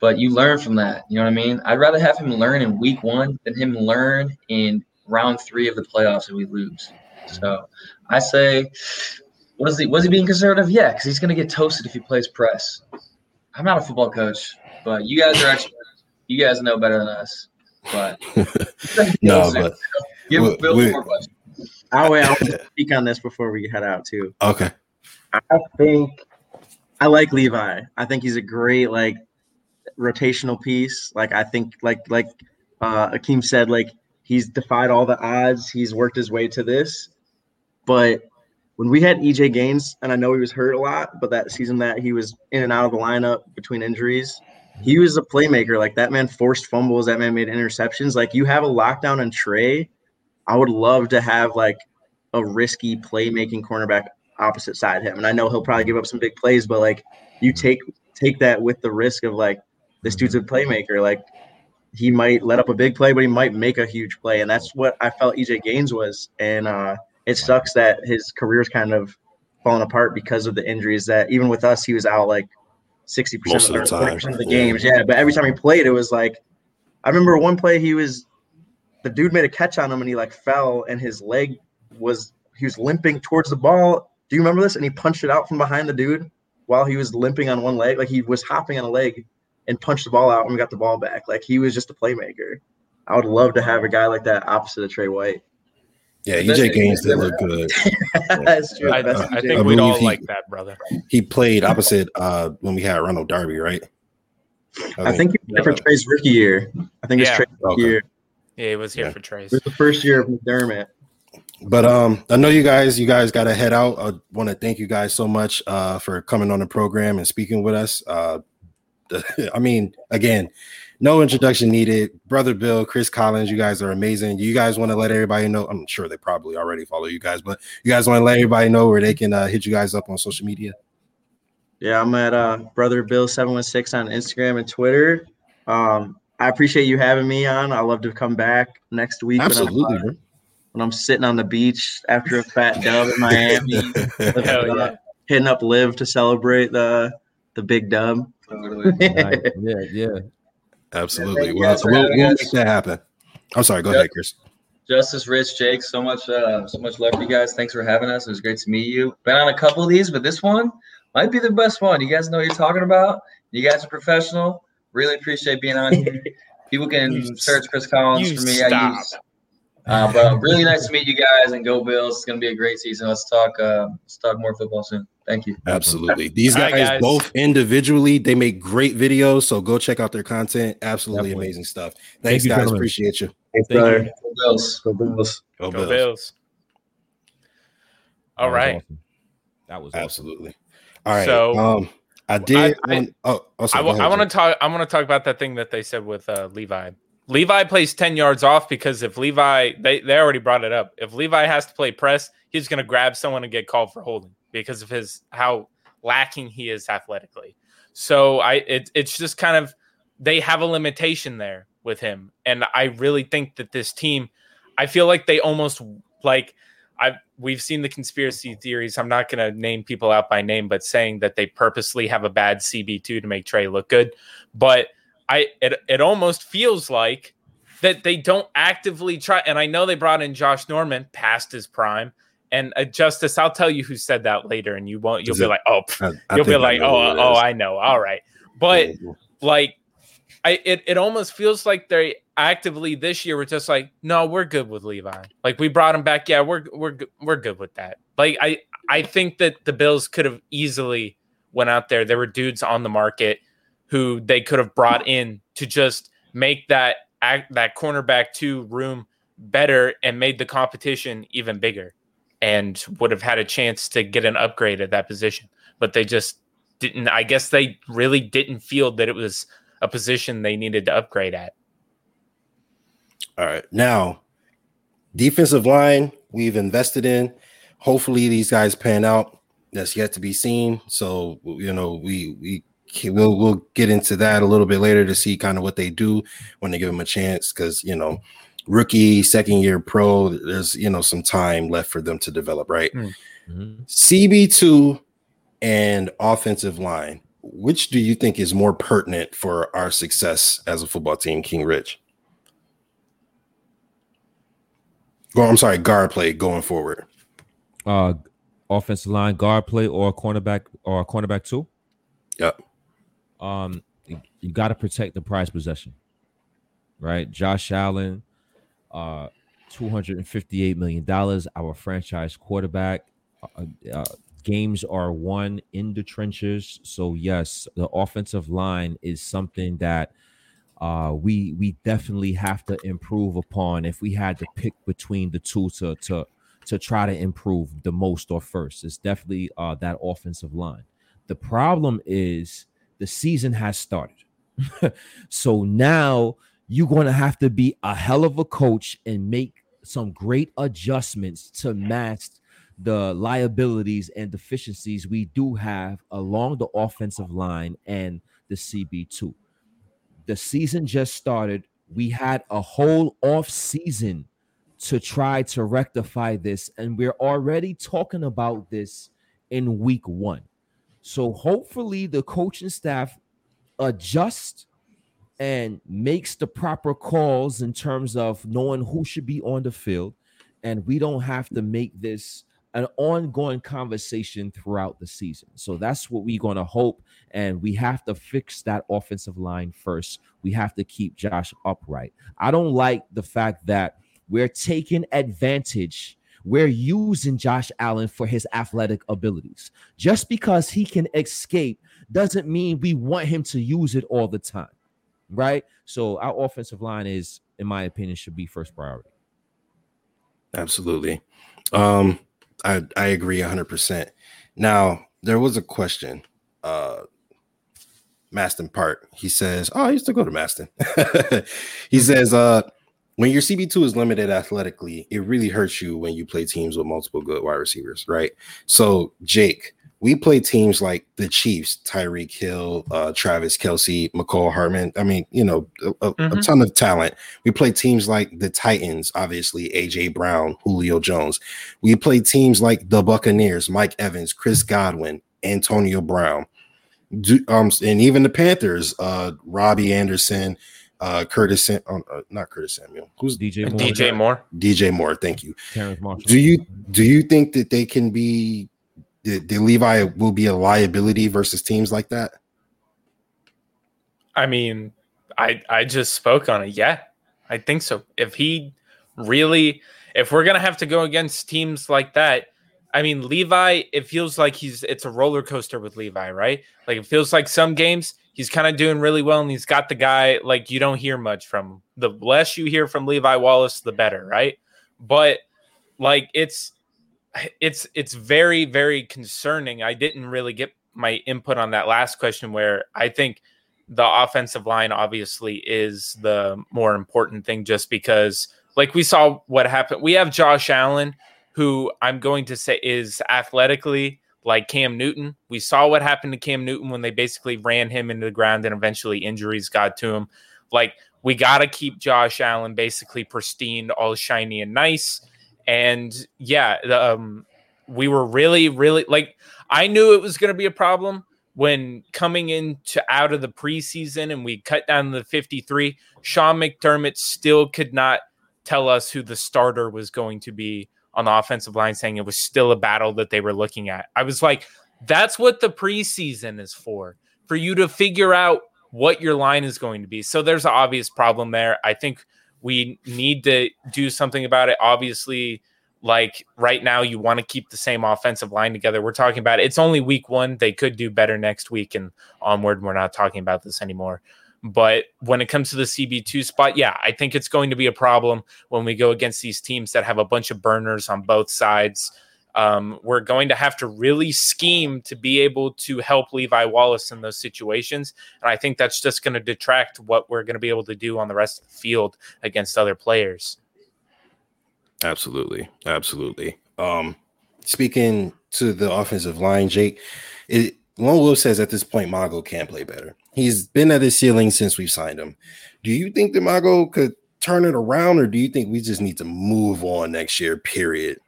but you learn from that. You know what I mean? I'd rather have him learn in week one than him learn in round three of the playoffs and we lose. So I say, was he was he being conservative? Yeah, because he's gonna get toasted if he plays press. I'm not a football coach, but you guys are actually You guys know better than us. But
No, but
give
we-
Bill
we-
more questions.
I'll wait. I'll speak on this before we head out too.
okay.
I think I like Levi. I think he's a great like rotational piece. Like I think like like uh Akeem said, like he's defied all the odds. He's worked his way to this. But when we had EJ Gaines, and I know he was hurt a lot, but that season that he was in and out of the lineup between injuries, he was a playmaker. Like that man forced fumbles, that man made interceptions. Like you have a lockdown in Trey. I would love to have like a risky playmaking cornerback opposite side him. And I know he'll probably give up some big plays, but like you take take that with the risk of like this dude's a playmaker. Like he might let up a big play, but he might make a huge play. And that's what I felt EJ Gaines was. And uh it sucks that his career's kind of fallen apart because of the injuries that even with us he was out like 60%
Most
of the
time.
of the
Yeah.
games. Yeah. But every time he played, it was like I remember one play he was the dude made a catch on him and he like fell and his leg was he was limping towards the ball. Do you remember this? And he punched it out from behind the dude while he was limping on one leg. Like he was hopping on a leg and punched the ball out and we got the ball back. Like he was just a playmaker. I would love to have a guy like that opposite of Trey White.
Yeah, EJ Gaines did look good.
That's true.
I,
Best
I think
I
we'd all
he-
like that, brother.
He played opposite uh when we had Ronald Darby, right?
I think he played for Trey's rookie year. I think it's
Yeah.
Trey's rookie
Okay.
year.
Yeah, he was here
Yeah.
for Trace.
It was the first year of McDermott.
But um, I know you guys. You guys got to head out. I want to thank you guys so much uh, for coming on the program and speaking with us. Uh, the- I mean, again, no introduction needed. Brother Bill, Chris Collins, you guys are amazing. You guys want to let everybody know? I'm sure they probably already follow you guys, but you guys want to let everybody know where they can uh, hit you guys up on social media.
Yeah, I'm at uh, Brother Bill seven one six on Instagram and Twitter. Um, I appreciate you having me on. I love to come back next week. when I'm,
Absolutely,
uh, when I'm sitting on the beach after a fat dub in Miami,
Hell yeah.
hitting up Live to celebrate the the big dub.
Totally.
Right. Yeah, yeah.
Absolutely.
Thank
Well,
guys for
we'll, we'll make that happen. I'm sorry. Go
Yep.
ahead, Chris.
Justice, Rich, Jake, so much, uh, so much love for you guys. Thanks for having us. It was great to meet you. Been on a couple of these, but this one might be the best one. You guys know what you're talking about. You guys are professional. Really appreciate being on here. People can
You
search Chris Collins for me. I
stop.
use, uh, but really nice to meet you guys and go Bills. It's gonna be a great season. Let's talk. Uh, let's talk more football soon. Thank you.
Absolutely. These guys,
right, guys.
both individually, they make great videos. So go check out their content. Absolutely
Definitely.
amazing stuff. Thanks,
you,
guys.
gentlemen.
Appreciate you.
Thanks,
Thank
brother.
Go Bills.
Go Bills.
Go
Go
Bills.
Bills. All
That was
right.
awesome. That was.
Absolutely. All right.
So,
um, I did.
I-
want- oh, oh,
I,
sorry,
w-
go
I want to talk. I want to talk about that thing that they said with uh, Levi. Levi plays ten yards off because if Levi, they they already brought it up. If Levi has to play press, he's going to grab someone and get called for holding because of his how lacking he is athletically. So I, it, it's just kind of they have a limitation there with him, and I really think that this team, I feel like they almost like I've we've seen the conspiracy theories. I'm not going to name people out by name, but saying that they purposely have a bad CB2 to make Trey look good. But I it it almost feels like that they don't actively try. And I know they brought in Josh Norman past his prime. And uh, Justice, I'll tell you who said that later, and you won't. You'll
Is
be
it-
like, oh,
I- I
you'll be like, oh,
who
oh. I know. All right, but like I it, it almost feels like they actively this year were just like, no, we're good with Levi. Like we brought him back. Yeah, we're we're we're good with that. Like I I think that the Bills could have easily went out there. There were dudes on the market who they could have brought in to just make that that cornerback two room better and made the competition even bigger and would have had a chance to get an upgrade at that position. But they just didn't I guess they really didn't feel that it was a position they needed to upgrade at.
All right. Now, defensive line, we've invested in. Hopefully, these guys pan out. That's yet to be seen. So, you know, we we we'll we'll get into that a little bit later to see kind of what they do when they give them a chance. Because you know, rookie, second year pro, there's you know some time left for them to develop. Right.
Mhm.
CB two and offensive line. Which do you think is more pertinent for our success as a football team, King Rich? Well, I'm sorry, guard play going forward.
Uh, offensive line, guard play, or cornerback, or cornerback two.
Yep.
Um, you, got to protect the prize possession, right? Josh Allen, uh, two hundred and fifty-eight million dollars. Our franchise quarterback. Uh, uh, games are won in the trenches, so yes, the offensive line is something that uh, we we definitely have to improve upon. If we had to pick between the two to to to try to improve the most or first, it's definitely uh, that offensive line. The problem is the season has started, so now you're going to have to be a hell of a coach and make some great adjustments to match the liabilities and deficiencies we do have along the offensive line and the CB2 the season just started. We had a whole off season to try to rectify this, and we're already talking about this in week one. So hopefully the coaching staff adjust and makes the proper calls in terms of knowing who should be on the field. And we don't have to make this an ongoing conversation throughout the season. So that's what we're going to hope. And we have to fix that offensive line first. We have to keep Josh upright. I don't like the fact that we're taking advantage. We're using Josh Allen for his athletic abilities. Just because he can escape doesn't mean we want him to use it all the time right? So our offensive line is, in my opinion, should be first priority.
Absolutely. Um, I I agree hundred percent. Now there was a question. Uh Maston Part. He says, Oh, I used to go to Maston. he says, uh, when your CB2 is limited athletically, it really hurts you when you play teams with multiple good wide receivers, right? So, Jake, we play teams like the Chiefs, Tyreek Hill, uh, Travis Kelce, Mecole Hardman. I mean, you know, a, mm-hmm. a, ton of talent. We play teams like the Titans, obviously, AJ Brown, Julio Jones. We play teams like the Buccaneers, Mike Evans, Chris Godwin, Antonio Brown. Do, um, and even the Panthers, uh, Robby Anderson, uh, Curtis, uh, uh, not Curtis Samuel. Who's
DJ Moore?
DJ Moore.
DJ Moore. Thank you. Do you do you think that they can be the, the Levi will be a liability versus teams like that?
I mean, I I just spoke on it. Yeah, I think so. If he really, if we're gonna have to go against teams like that, I mean, Levi, it feels like he's it's a roller coaster with Levi, right? Like it feels like some games he's kind of doing really well, and he's got the guy like you don't hear much from. The less you hear from Levi Wallace, the better, right? But like it's it's it's very very concerning. I didn't really get my input on that last question where I think the offensive line obviously is the more important thing just because like we saw what happened. We have Josh Allen who I'm going to say is athletically like Cam Newton. We saw what happened to Cam Newton when they basically ran him into the ground and eventually injuries got to him. Like we got to keep Josh Allen basically pristine, all shiny and nice and yeah, um, we were really, really like I knew it was going to be a problem when coming into out of the preseason and we cut down the 53. Sean McDermott still could not tell us who the starter was going to be on the offensive line, saying it was still a battle that they were looking at. I was like, that's what the preseason is for, for you to figure out what your line is going to be. So there's an obvious problem there. I think we need to do something about it. Obviously, like right now, you want to keep the same offensive line together. We're talking about it. it's only week one. They could do better next week and onward. We're not talking about this anymore. But when it comes to the CB2 spot, yeah, I think it's going to be a problem when we go against these teams that have a bunch of burners on both sides. Um, we're going to have to really scheme to be able to help Levi Wallace in those situations. And I think that's just going to detract what we're going to be able to do on the rest of the field against other players.
Absolutely. Absolutely. Um, speaking to the offensive line, Jake, it, Lone Wolf says at this point, Mongo can play better. He's been at his ceiling since we've signed him. Do you think that Mongo could turn it around, or do you think we just need to move on next year, period?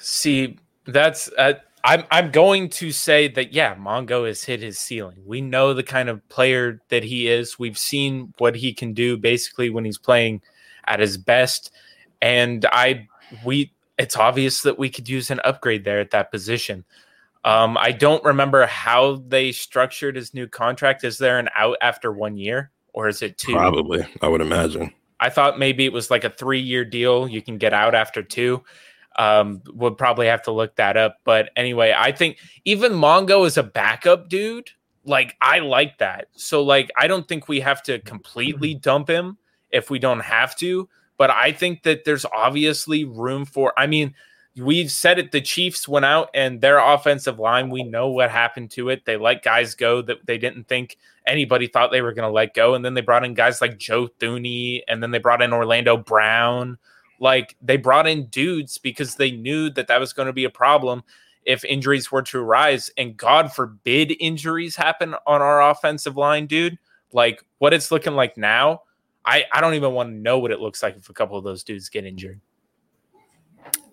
See, that's uh, I'm I'm going to say that yeah, Mongo has hit his ceiling. We know the kind of player that he is. We've seen what he can do basically when he's playing at his best, and I we it's obvious that we could use an upgrade there at that position. Um, I don't remember how they structured his new contract. Is there an out after one year, or is it two?
Probably, I would imagine.
I thought maybe it was like a three year deal. You can get out after two. Um, would probably have to look that up. But anyway, I think even Mongo is a backup dude. Like I like that. So like I don't think we have to completely dump him if we don't have to. But I think that there's obviously room for. I mean, we've said it. The Chiefs went out and their offensive line. We know what happened to it. They let guys go that they didn't think anybody thought they were going to let go, and then they brought in guys like Joe Thuney, and then they brought in Orlando Brown like they brought in dudes because they knew that that was going to be a problem if injuries were to arise. And God forbid injuries happen on our offensive line, dude. Like what it's looking like now, I, I don't even want to know what it looks like if a couple of those dudes get injured.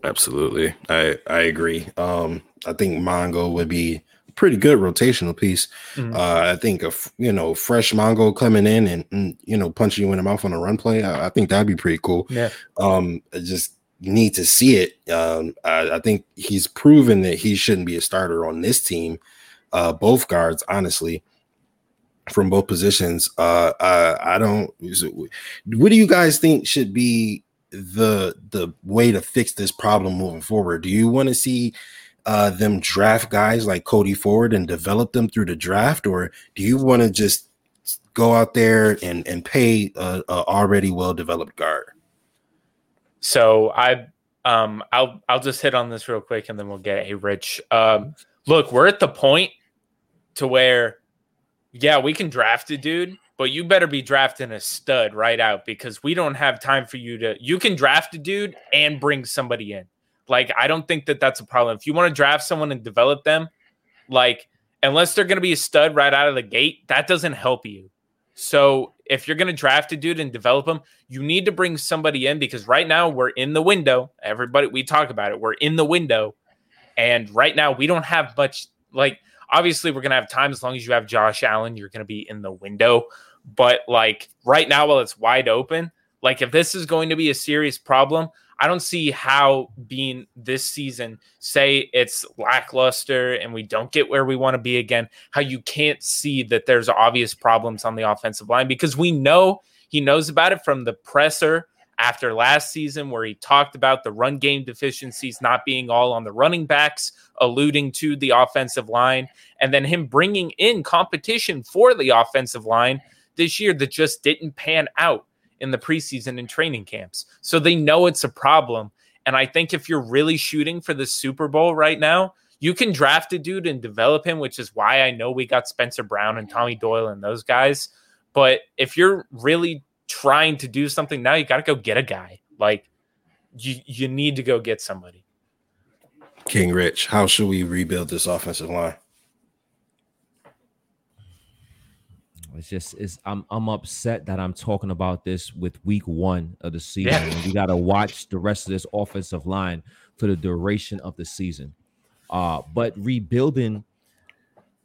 Absolutely. I I agree. Um I think Mongo would be a pretty good rotational piece.
Mhm.
Uh, I think a you know fresh Mongo coming in and, and you know punching you in the mouth on a run play. I, I think that'd be pretty cool.
Yeah.
Um, I just need to see it. Um, I, I think he's proven that he shouldn't be a starter on this team. Uh, both guards, honestly, from both positions. Uh, I, I don't. What do you guys think should be the the way to fix this problem moving forward? Do you want to see uh, them draft guys like Cody Ford and develop them through the draft, or do you want to just go out there and and pay a, a already well developed guard?
So I um I'll I'll just hit on this real quick and then we'll get a rich. Um look, we're at the point to where yeah, we can draft a dude, but you better be drafting a stud right out because we don't have time for you to you can draft a dude and bring somebody in. Like I don't think that that's a problem. If you want to draft someone and develop them, like unless they're going to be a stud right out of the gate, that doesn't help you. So if you're going to draft a dude and develop him, you need to bring somebody in because right now we're in the window. Everybody, we talk about it. We're in the window. And right now we don't have much. Like, obviously, we're going to have time as long as you have Josh Allen, you're going to be in the window. But like right now, while it's wide open, like if this is going to be a serious problem, I don't see how being this season, say it's lackluster and we don't get where we want to be again, how you can't see that there's obvious problems on the offensive line because we know he knows about it from the presser after last season, where he talked about the run game deficiencies not being all on the running backs, alluding to the offensive line, and then him bringing in competition for the offensive line this year that just didn't pan out in the preseason and training camps. So they know it's a problem. And I think if you're really shooting for the Super Bowl right now, you can draft a dude and develop him, which is why I know we got Spencer Brown and Tommy Doyle and those guys. But if you're really trying to do something now, you got to go get a guy. Like you, you need to go get somebody.
King Rich, how should we rebuild this offensive line?
It's just it's I'm I'm upset that I'm talking about this with week one of the season.
Yeah.
We gotta watch the rest of this offensive line for the duration of the season. Uh, but rebuilding,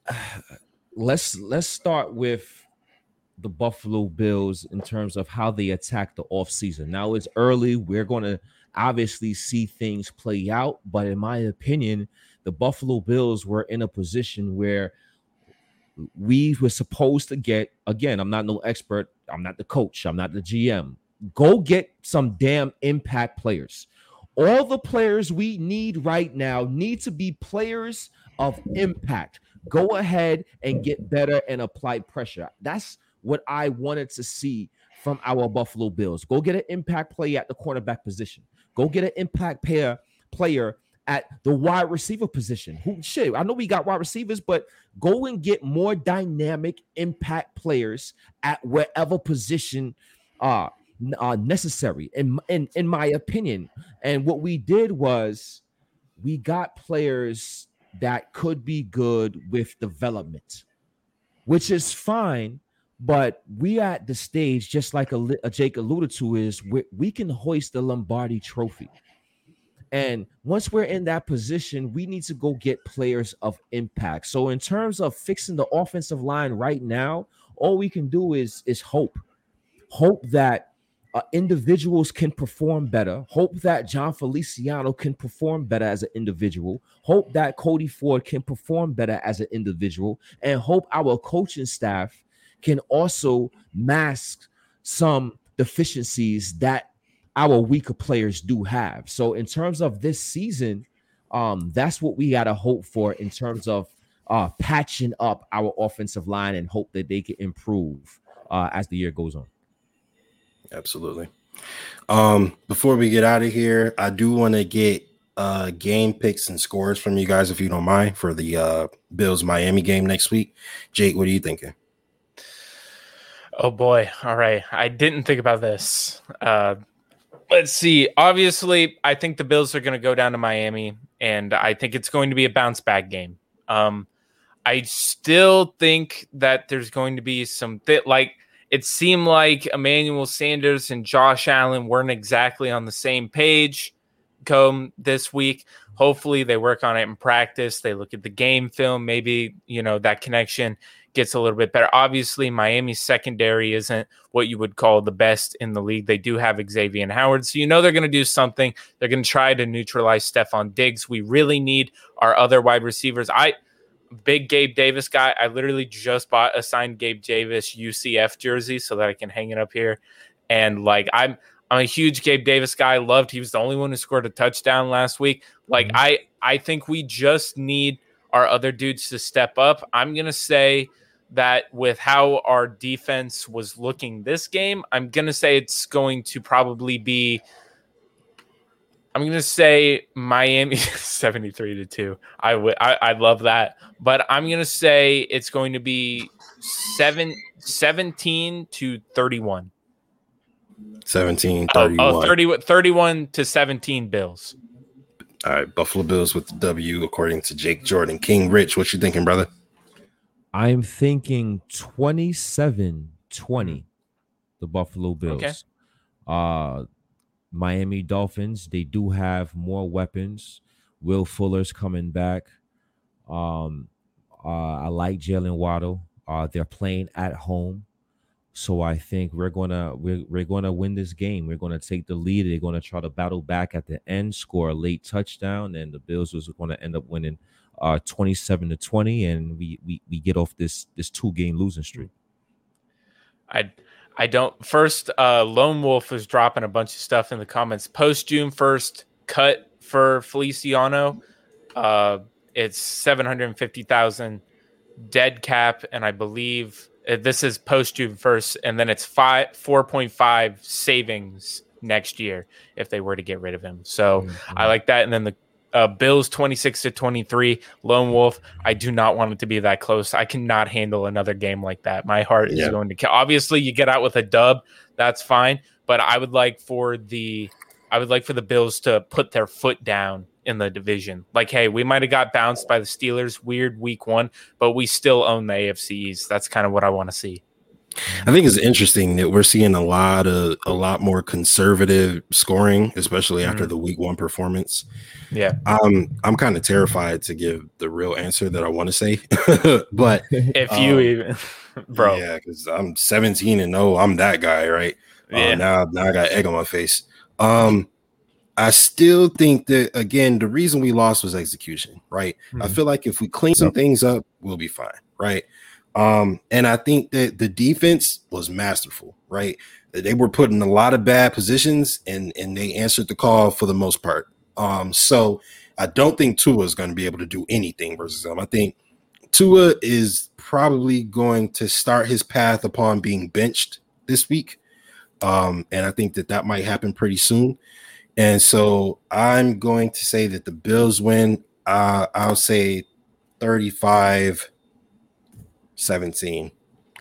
let's let's start with the Buffalo Bills in terms of how they attack the offseason. Now it's early. We're gonna obviously see things play out, but in my opinion, the Buffalo Bills were in a position where we were supposed to get again i'm not no expert i'm not the coach i'm not the gm go get some damn impact players all the players we need right now need to be players of impact go ahead and get better and apply pressure that's what i wanted to see from our buffalo bills go get an impact player at the cornerback position go get an impact player player at the wide receiver position. Who shit, I know we got wide receivers, but go and get more dynamic impact players at wherever position uh, uh necessary in, in in my opinion. And what we did was we got players that could be good with development, which is fine. But we at the stage, just like a, a Jake alluded to, is we, we can hoist the Lombardi Trophy. And once we're in that position, we need to go get players of impact. So, in terms of fixing the offensive line right now, all we can do is is hope, hope that uh, individuals can perform better. Hope that Jon Feliciano can perform better as an individual. Hope that Cody Ford can perform better as an individual, and hope our coaching staff can also mask some deficiencies that our weaker players do have. So in terms of this season, um, that's what we got to hope for in terms of uh, patching up our offensive line and hope that they can improve uh, as the year goes on.
Absolutely. Um, before we get out of here, I do want to get uh game picks and scores from you guys if you don't mind for the uh Bills Miami game next week. Jake, what are you thinking?
Oh boy. All right. I didn't think about this. Uh let's see. Obviously, I think the Bills are going to go down to Miami, and I think it's going to be a bounce back game. Um, I still think that there's going to be some th- like it seemed like Emmanuel Sanders and Josh Allen weren't exactly on the same page. come this week. Hopefully, they work on it in practice. They look at the game film. Maybe you know that connection gets a little bit better. Obviously, Miami's secondary isn't what you would call the best in the league. They do have Xavien Howard, so you know they're going to do something. They're going to try to neutralize Stefon Diggs. We really need our other wide receivers. I big Gabe Davis guy. I literally just bought a signed Gabe Davis UCF jersey so that I can hang it up here. And like I'm I'm a huge Gabe Davis guy. Loved he was the only one who scored a touchdown last week. Like mm-hmm. I I think we just need our other dudes to step up. I'm gonna say that with how our defense was looking this game, I'm gonna say it's going to probably be I'm gonna say Miami 73 to 2. I would I, I love that. But I'm gonna say it's going to be seven 17 to 31.
17 31.
Oh, oh 30, 31 to 17 Bills.
All right, Buffalo Bills with the W, according to Jake Jordan. King Rich, what you thinking, brother?
I'm thinking 27 20, the Buffalo Bills. Okay. Uh, Miami Dolphins, they do have more weapons. Will Fuller's coming back. Um, uh, I like Jaylen Waddle. Uh, they're playing at home. So I think we're gonna we're, we're gonna win this game. We're gonna take the lead. They're gonna try to battle back at the end, score a late touchdown, and the Bills was gonna end up winning uh 27 to 20, and we we we get off this this two game losing streak.
I I don't first uh Lone Wolf is dropping a bunch of stuff in the comments. Post June first cut for Feliciano. Uh it's seven hundred and fifty thousand dead cap, and I believe uh, this is post June first, and then it's five four point five savings next year if they were to get rid of him. So mm-hmm. I like that. And then the uh, Bills 26 to 23, Lone Wolf. I do not want it to be that close. I cannot handle another game like that. My heart yeah. is going to kill. Obviously, you get out with a dub, that's fine. But I would like for the I would like for the Bills to put their foot down in the division. Like, hey, we might have got bounced by the Steelers, weird week one, but we still own the AFCs. That's kind of what I want to see.
I think it's interesting that we're seeing a lot of a lot more conservative scoring, especially after mm-hmm. the week one performance.
Yeah.
Um, I'm kind of terrified to give the real answer that I want to say. but
if you um, even bro.
Yeah, because I'm 17 and no, I'm that guy, right? Uh, yeah. Uh, now, now I got egg on my face. Um, I still think that again, the reason we lost was execution, right? Mm-hmm. I feel like if we clean some things up, we'll be fine, right? Um, and I think that the defense was masterful, right? They were put in a lot of bad positions and and they answered the call for the most part. Um, so I don't think Tua is going to be able to do anything versus them. I think Tua is probably going to start his path upon being benched this week. Um, and I think that that might happen pretty soon. And so I'm going to say that the Bills win. Uh, I'll say 35 17.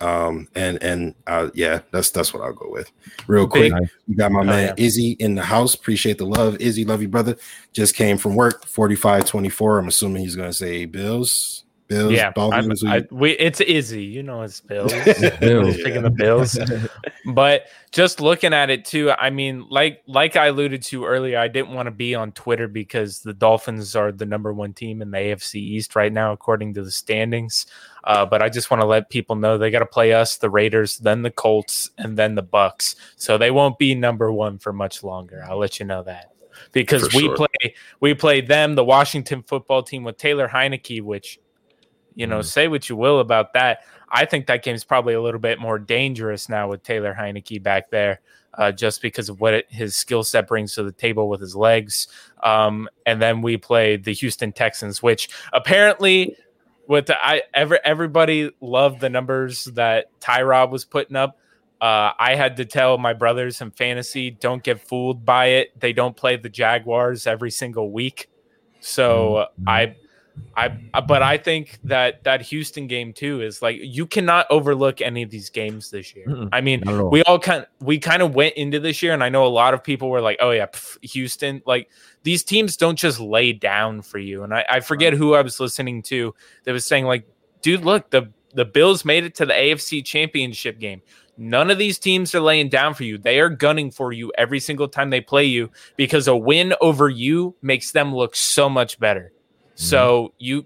Um, and and uh, yeah, that's that's what I'll go with. Real quick, we got my oh, man yeah. Izzy in the house. Appreciate the love, Izzy. Love you, brother. Just came from work, 45 24. I'm assuming he's gonna say Bills. Bills,
yeah, Dolphins. I, I, we, it's Izzy, you know, it's Bills. Bills. Picking the Bills, but just looking at it too. I mean, like like I alluded to earlier, I didn't want to be on Twitter because the Dolphins are the number one team in the AFC East right now, according to the standings. Uh, but I just want to let people know they got to play us, the Raiders, then the Colts, and then the Bucks. So they won't be number one for much longer. I'll let you know that because for we sure. play we play them, the Washington football team with Taylor Heinicke, which you know, mm. say what you will about that. I think that game's probably a little bit more dangerous now with Taylor Heinicke back there, uh, just because of what it, his skill set brings to the table with his legs. Um, and then we play the Houston Texans, which apparently, with the, I ever everybody loved the numbers that Tyrod was putting up. Uh, I had to tell my brothers in fantasy, don't get fooled by it. They don't play the Jaguars every single week. So mm-hmm. I I but I think that that Houston game too is like you cannot overlook any of these games this year. Mm-mm, I mean, all. we all kind we kind of went into this year, and I know a lot of people were like, "Oh yeah, pff, Houston." Like these teams don't just lay down for you. And I, I forget who I was listening to that was saying like, "Dude, look the the Bills made it to the AFC Championship game. None of these teams are laying down for you. They are gunning for you every single time they play you because a win over you makes them look so much better. Mm-hmm. So you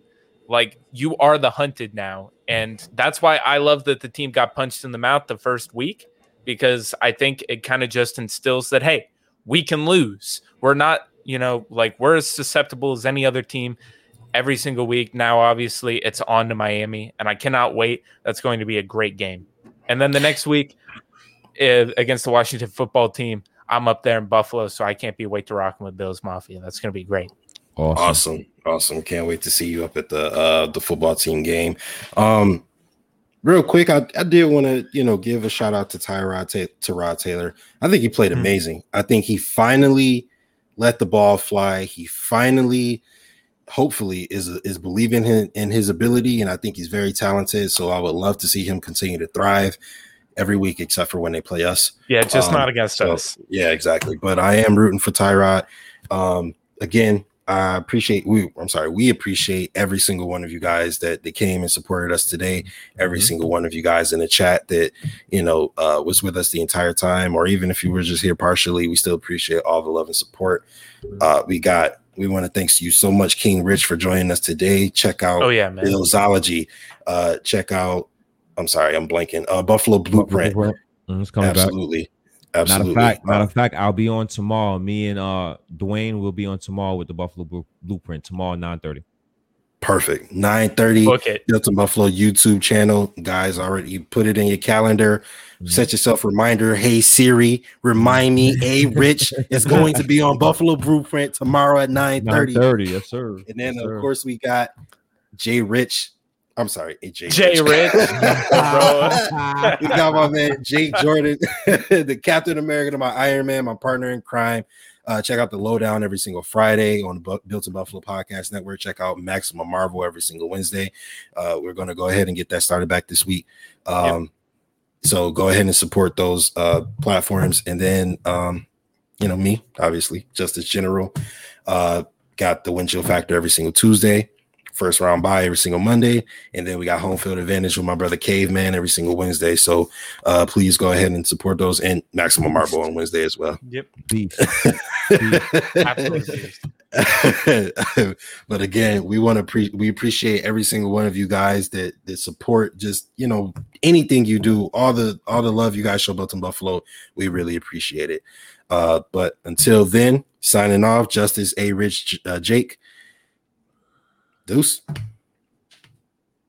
like you are the hunted now. And that's why I love that the team got punched in the mouth the first week because I think it kind of just instills that hey, we can lose. We're not, you know, like we're as susceptible as any other team every single week. Now, obviously, it's on to Miami, and I cannot wait. That's going to be a great game. And then the next week against the Washington football team, I'm up there in Buffalo, so I can't be wait to rock with Bills Mafia. That's going to be great.
Awesome. awesome, awesome. Can't wait to see you up at the uh, the football team game. Um, real quick, I, I did want to you know give a shout out to Tyrod to, to Rod Taylor. I think he played mm-hmm. amazing. I think he finally let the ball fly. He finally hopefully is is believing in, in his ability and i think he's very talented so i would love to see him continue to thrive every week except for when they play us
yeah just um, not against so, us
yeah exactly but i am rooting for tyrod um, again i appreciate we i'm sorry we appreciate every single one of you guys that, that came and supported us today every mm-hmm. single one of you guys in the chat that you know uh, was with us the entire time or even if you were just here partially we still appreciate all the love and support uh, we got we want to thank you so much, King Rich, for joining us today. Check out
oh yeah, man.
Billsology. Uh, check out. I'm sorry, I'm blanking. Uh, Buffalo Blueprint. Blueprint.
Mm, Absolutely. Back. Absolutely. Matter of fact, matter of fact, I'll be on tomorrow. Me and uh Dwayne will be on tomorrow with the Buffalo Blueprint tomorrow, 9 30.
Perfect. 9 30. Okay. Delta Buffalo YouTube channel. Guys, already put it in your calendar. Set yourself a reminder. Hey Siri, remind me. A Rich is going to be on Buffalo Blueprint tomorrow at 9 30.
30, yes, sir.
And then yes, of sir. course we got Jay Rich. I'm sorry, Jay,
Jay Rich. Rich.
we got my man Jake Jordan, the Captain America to my Iron Man, my partner in crime. Uh, check out the lowdown every single Friday on the Built in Buffalo Podcast Network. Check out Maximum Marvel every single Wednesday. Uh, we're going to go ahead and get that started back this week. Um, yep. So go ahead and support those uh, platforms, and then um, you know me, obviously, Justice General. Uh, got the windshield factor every single Tuesday, first round by every single Monday, and then we got home field advantage with my brother Caveman every single Wednesday. So uh, please go ahead and support those, and Maximum Marvel on Wednesday as well.
Yep, beef. beef.
Absolutely. but again, we want to pre- we appreciate every single one of you guys that that support just you know anything you do, all the all the love you guys show Built in Buffalo. We really appreciate it. Uh, but until then, signing off, Justice A Rich uh, Jake. Deuce.